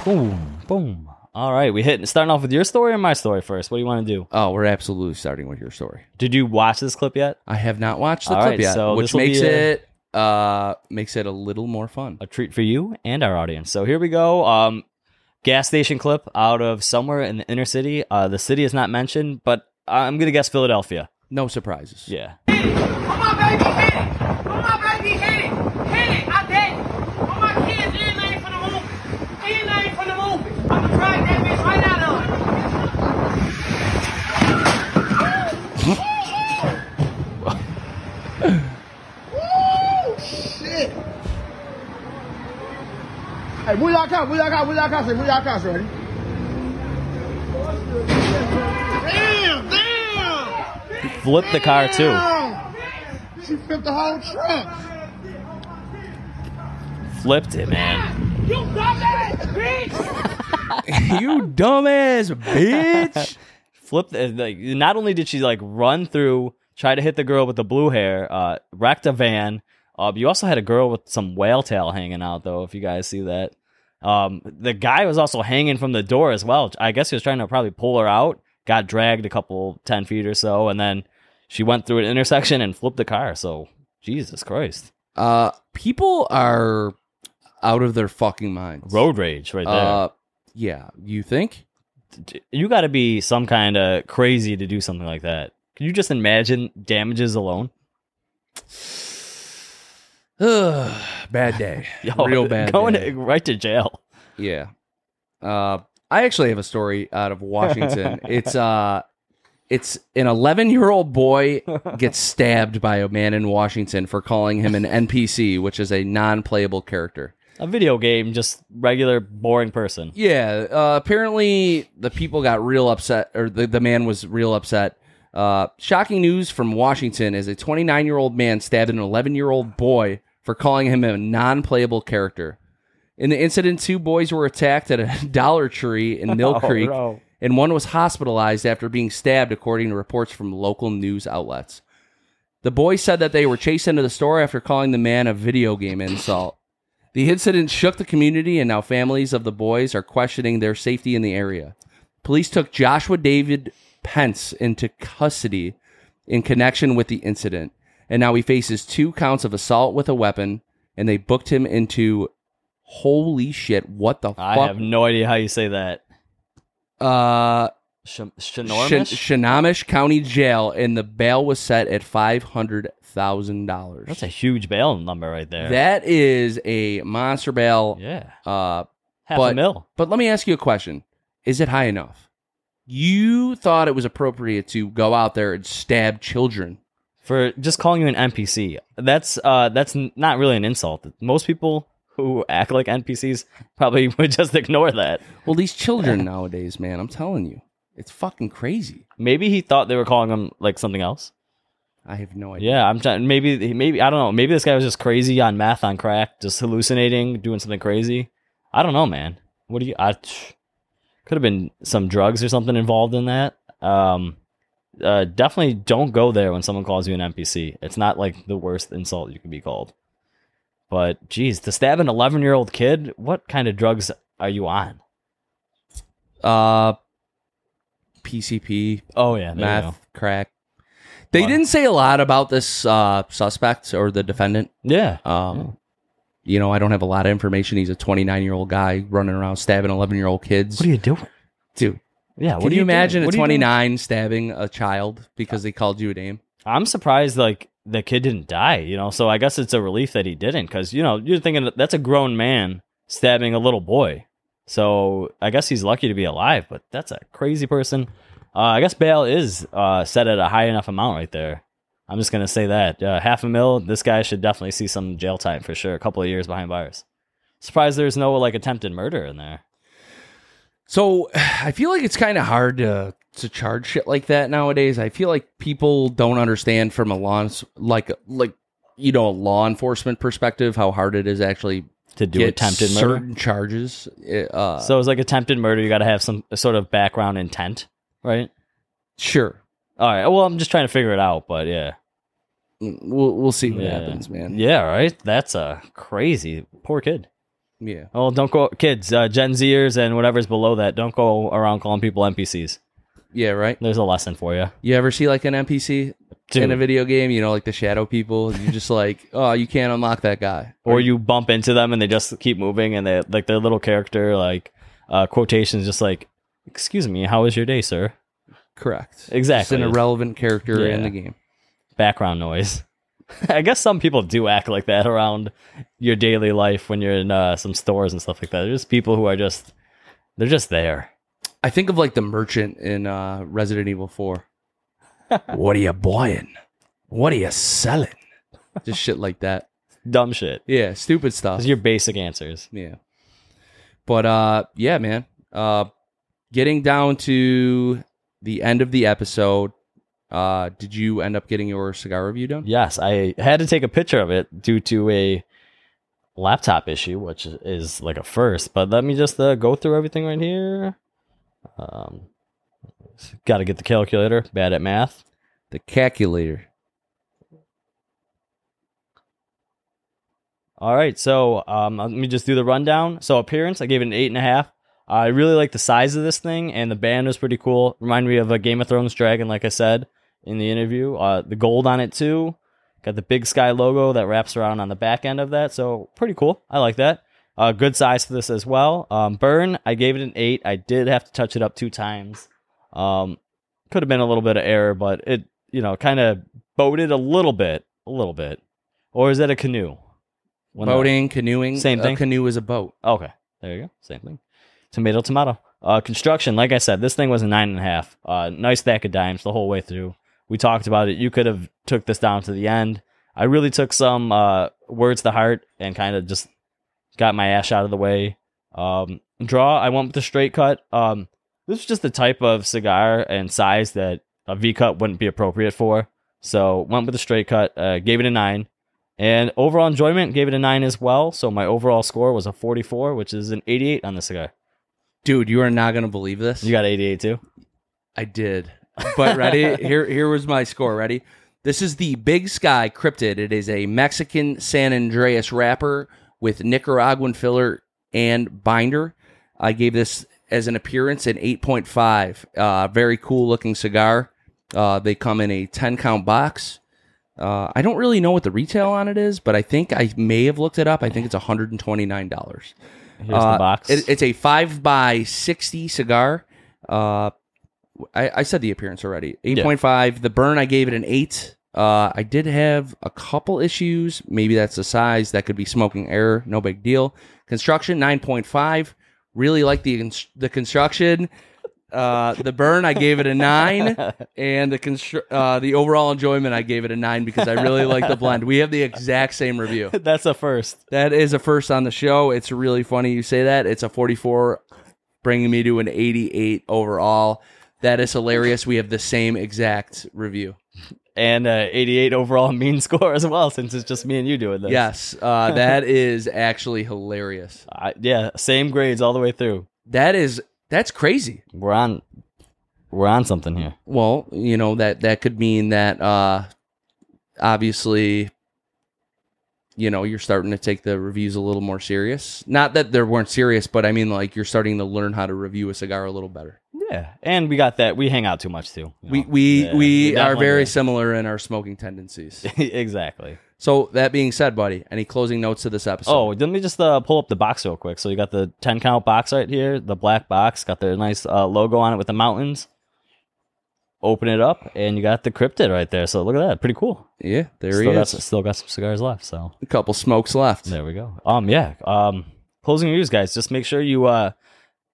Boom, boom. All right, we hit starting off with your story or my story first. What do you want to do? Oh, we're absolutely starting with your story. Did you watch this clip yet? I have not watched the All clip right, yet, so which this'll makes be a- it uh makes it a little more fun. a treat for you and our audience. So here we go. Um, gas station clip out of somewhere in the inner city. Uh, the city is not mentioned, but I'm gonna guess Philadelphia. No surprises. Yeah. Come on, baby. Hit it. Hey, move your car, move your car, move your car, move your car, ready? Damn, damn! Flipped the car too. She flipped the whole truck. Flipped it, man. You dumbass bitch! you dumbass bitch. Flipped it. Like, not only did she like run through, try to hit the girl with the blue hair, uh, wrecked a van. Uh, you also had a girl with some whale tail hanging out, though. If you guys see that, um, the guy was also hanging from the door as well. I guess he was trying to probably pull her out. Got dragged a couple ten feet or so, and then she went through an intersection and flipped the car. So Jesus Christ, Uh, people are out of their fucking minds. road rage right there. Uh, yeah. You think? you got to be some kind of crazy to do something like that. Can you just imagine damages alone? Bad day. Yo, Real bad. Going day. right to jail. Yeah. Uh, I actually have a story out of Washington. it's uh, it's an 11 year old boy gets stabbed by a man in Washington for calling him an NPC, which is a non playable character. A video game, just regular boring person. Yeah. Uh, apparently, the people got real upset, or the, the man was real upset. Uh, shocking news from Washington is a 29 year old man stabbed an 11 year old boy for calling him a non playable character. In the incident, two boys were attacked at a Dollar Tree in Mill Oh, Creek, no. and one was hospitalized after being stabbed, according to reports from local news outlets. The boys said that they were chased into the store after calling the man a video game insult. The incident shook the community, and now families of the boys are questioning their safety in the area. Police took Joshua David Pence into custody in connection with the incident, and now he faces two counts of assault with a weapon, and they booked him into. Holy shit! What the fuck? I fuck? have no idea how you say that. uh, Sh- Shin- Shinormish? Shinamish County Jail, and the bail was set at five hundred thousand dollars. That's a huge bail number right there. That is a monster bail. yeah, Uh, half a but- mil. but let me ask you a question: Is it high enough? You thought it was appropriate to go out there and stab children. for just calling you an NPC. That's uh that's n- not really an insult. Most people who act like NPCs probably would just ignore that. Well, these children nowadays, man, I'm telling you, it's fucking crazy. Maybe he thought they were calling him like something else. I have no idea. Yeah, I'm trying. Maybe maybe I don't know. Maybe this guy was just crazy on meth on crack, just hallucinating, doing something crazy. I don't know, man. What do you? I could have been some drugs or something involved in that. Um, uh, definitely don't go there when someone calls you an NPC. It's not like the worst insult you can be called. But geez, to stab an 11 year old kid, what kind of drugs are you on? Uh, PCP, Oh yeah, there you go. meth, crack. They Wow. didn't say a lot about this uh, suspect or the defendant. Yeah, Um, You know, I don't have a lot of information. He's a 29 year old guy running around stabbing 11 year old kids. what are you doing? Dude, Yeah, what can are you, imagine a What are 29 stabbing a child because they called you a name? I'm surprised like the kid didn't die, you know. So I guess it's a relief that he didn't, because you know you're thinking that's a grown man stabbing a little boy. So I guess he's lucky to be alive, but that's a crazy person. Uh, I guess bail is uh, set at a high enough amount right there. I'm just gonna say that uh, half a mil. This guy should definitely see some jail time for sure. A couple of years behind bars. Surprised there's no like attempted murder in there. So I feel like it's kind of hard to to charge shit like that nowadays. I feel like people don't understand from a law like like you know a law enforcement perspective how hard it is actually To do attempted murder. certain charges. Uh, So it's like attempted murder. You got to have some sort of background intent, right? sure, All right. Well, I'm just trying to figure it out, but yeah. we'll we'll see what Yeah. happens, man. Yeah, right. That's a crazy poor kid. Yeah. Oh, don't go, kids, uh, Gen Zers and whatever's below that. Don't go around calling people NPCs. Yeah, right. There's a lesson for you. You ever see like an NPC in a video game? You know, like the shadow people. You just like, oh, you can't unlock that guy. Or you bump into them and they just keep moving and they like their little character like uh, quotations just like, "Excuse me, how was your day, sir?" Correct. Exactly. Just an irrelevant character in the game. Background noise. I guess some people do act like that around your daily life when you're in uh, some stores and stuff like that. There's people who are just they're just there. I think of like the merchant in uh, Resident Evil 4. what are you buying? What are you selling? Just shit like that. Dumb shit. Yeah, stupid stuff. Those are your basic answers. yeah. But uh, yeah, man. Uh, getting down to the end of the episode. Uh, did you end up getting your cigar review done? Yes, I had to take a picture of it due to a laptop issue, which is like a first. But let me just uh, go through everything right here. Um, Got to get the calculator. Bad at math. The calculator. All right, so um, let me just do the rundown. So appearance, I gave it an eight and a half. I really like the size of this thing, and the band was pretty cool. Remind me of a Game of Thrones dragon, like I said in the interview. Uh, the gold on it too. Got the big sky logo that wraps around on the back end of that, so pretty cool. I like that. Uh, good size for this as well. Um, burn, I gave it an eight. I did have to touch it up two times. Um, could have been a little bit of error, but it you know kind of boated a little bit, a little bit. Or is that a canoe? When Boating, canoeing. Same A thing? canoe is a boat. Okay, there you go. Same thing. Tomato, tomato. Uh, construction, like I said, this thing was a nine and a half. Uh, nice stack of dimes the whole way through. We talked about it. You could have took this down to the end. I really took some uh, words to heart and kind of just got my ash out of the way. Um, draw, I went with the straight cut. Um, this is just the type of cigar and size that a V cut wouldn't be appropriate for. So went with the straight cut. Uh, gave it a nine. And overall enjoyment gave it a 9 as well. So my overall score was a 44, which is an 88 on the cigar. Dude, you are not gonna believe this. You got 88 too? I did. But ready? here here was my score. Ready? This is the Big Sky Cryptid. It is a Mexican San Andrés wrapper with Nicaraguan filler and binder. I gave this as an appearance an 8.5. Uh, very cool looking cigar. Uh, they come in a 10 count box. Uh, I don't really know what the retail on it is, but I think I may have looked it up. I think it's $129. Here's Uh, the box. It, it's a five by sixty cigar. Uh, I, I said the appearance already. Eight point five. The burn, I gave it an eight. Uh, I did have a couple issues. Maybe that's the size. That could be smoking error. No big deal. Construction nine point five. Really like the the construction. Uh, the burn, I gave it a nine, and the constru- uh, the overall enjoyment, I gave it a nine because I really like the blend. We have the exact same review. That's a first. That is a first on the show. It's really funny you say that. It's a 44, bringing me to an 88 overall. That is hilarious. We have the same exact review. And uh, 88 overall mean score as well, since it's just me and you doing this. Yes, uh, that is actually hilarious. I, yeah, same grades all the way through. That is that's crazy. We're on we're on something here. Well, you know that that could mean that uh, obviously, you know, you're starting to take the reviews a little more serious. Not that they weren't serious, but I mean like you're starting to learn how to review a cigar a little better. Yeah. And we got that. We hang out too much too. you We know? we Yeah, we are definitely very similar in our smoking tendencies. exactly. so that being said, buddy, any closing notes to this episode? Oh, let me just uh, pull up the box real quick. So you got the 10 count box right here, the black box, got the nice uh, logo on it with the mountains. Open it up, and you got the cryptid right there. So look at that, pretty cool. yeah, there still he got, is. still got some cigars left. So A couple smokes left. there we go. Um, yeah. Um, closing reviews, guys. Just make sure you uh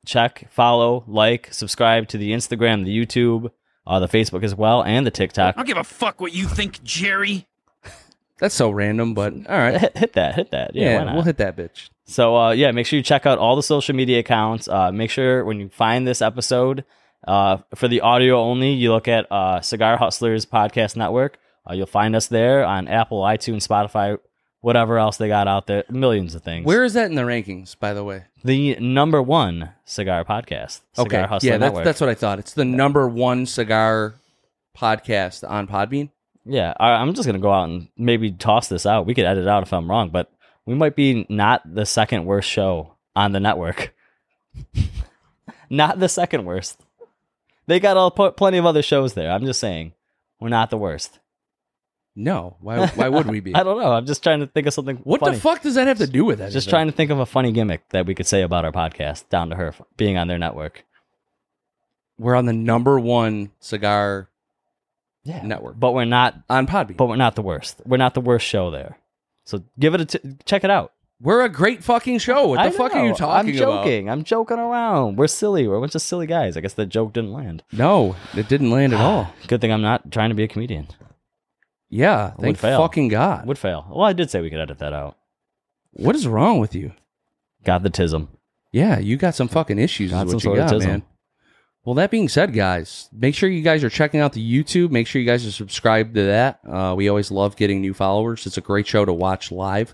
check, follow, like, subscribe to the Instagram, the YouTube, uh, the Facebook as well, and the TikTok. I don't give a fuck what you think, Jerry. That's so random, but all right. hit, hit that, hit that. Yeah, yeah we'll hit that bitch. So uh, yeah, make sure you check out all the social media accounts. Uh, make sure when you find this episode uh, for the audio only, you look at uh, Cigar Hustlers Podcast Network. Uh, you'll find us there on Apple, iTunes, Spotify, whatever else they got out there. Millions of things. Where is that in the rankings, by the way? the number one cigar podcast? Cigar okay, Hustler yeah, that's Network. that's what I thought. It's the number one cigar podcast on Podbean. Yeah, I, I'm just gonna go out and maybe toss this out. We could edit it out if I'm wrong, but we might be not the second worst show on the network. not the second worst. They got all plenty of other shows there. I'm just saying, we're not the worst. No, why? Why would we be? I don't know. I'm just trying to think of something. what funny. the fuck does that have to do with that? Just trying to think of a funny gimmick that we could say about our podcast. Down to Herf being on their network. We're on the number one cigar Yeah, network but we're not. on Podbean. But we're not the worst. We're not the worst show there. So give it a t- check it out. We're a great fucking show. What the I fuck are you know. talking I'm joking. I'm joking around. We're silly. We're a bunch of silly guys. I guess the joke didn't land. No, it didn't land at ah, all. Good thing I'm not trying to be a comedian. Yeah, Would thank fail. fucking God. Would fail. Well, I did say we could edit that out. What is wrong with you? Got the tism. Yeah, you got some fucking issues. Got is what you got, of man. Well, that being said, guys, make sure you guys are checking out the YouTube. Make sure you guys are subscribed to that. Uh, we always love getting new followers. It's a great show to watch live.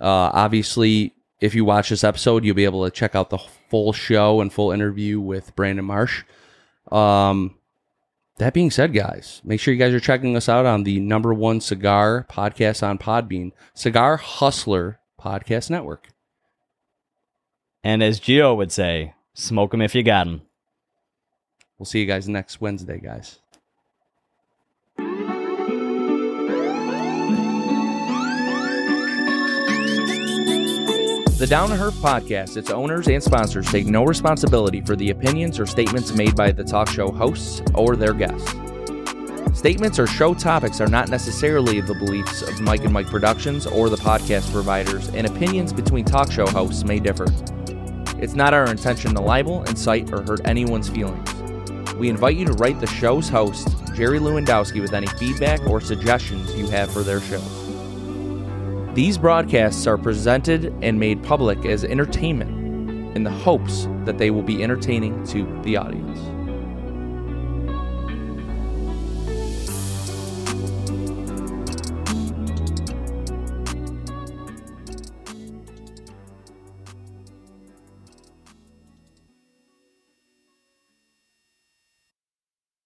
Uh, obviously, if you watch this episode, you'll be able to check out the full show and full interview with Brandon Marsh. Um, that being said, guys, make sure you guys are checking us out on the number one cigar podcast on Podbean, Cigar Hustler Podcast Network. And as Geo would say, smoke smoke 'em if you got got 'em. We'll see you guys next Wednesday, guys. The Down to Herf podcast, its owners and sponsors take no responsibility for the opinions or statements made by the talk show hosts or their guests. Statements or show topics are not necessarily the beliefs of Mike and Mike Productions or the podcast providers, and opinions between talk show hosts may differ. It's not our intention to libel, incite, or hurt anyone's feelings. We invite you to write the show's host, Jerry Lewandowski, with any feedback or suggestions you have for their show. These broadcasts are presented and made public as entertainment in the hopes that they will be entertaining to the audience.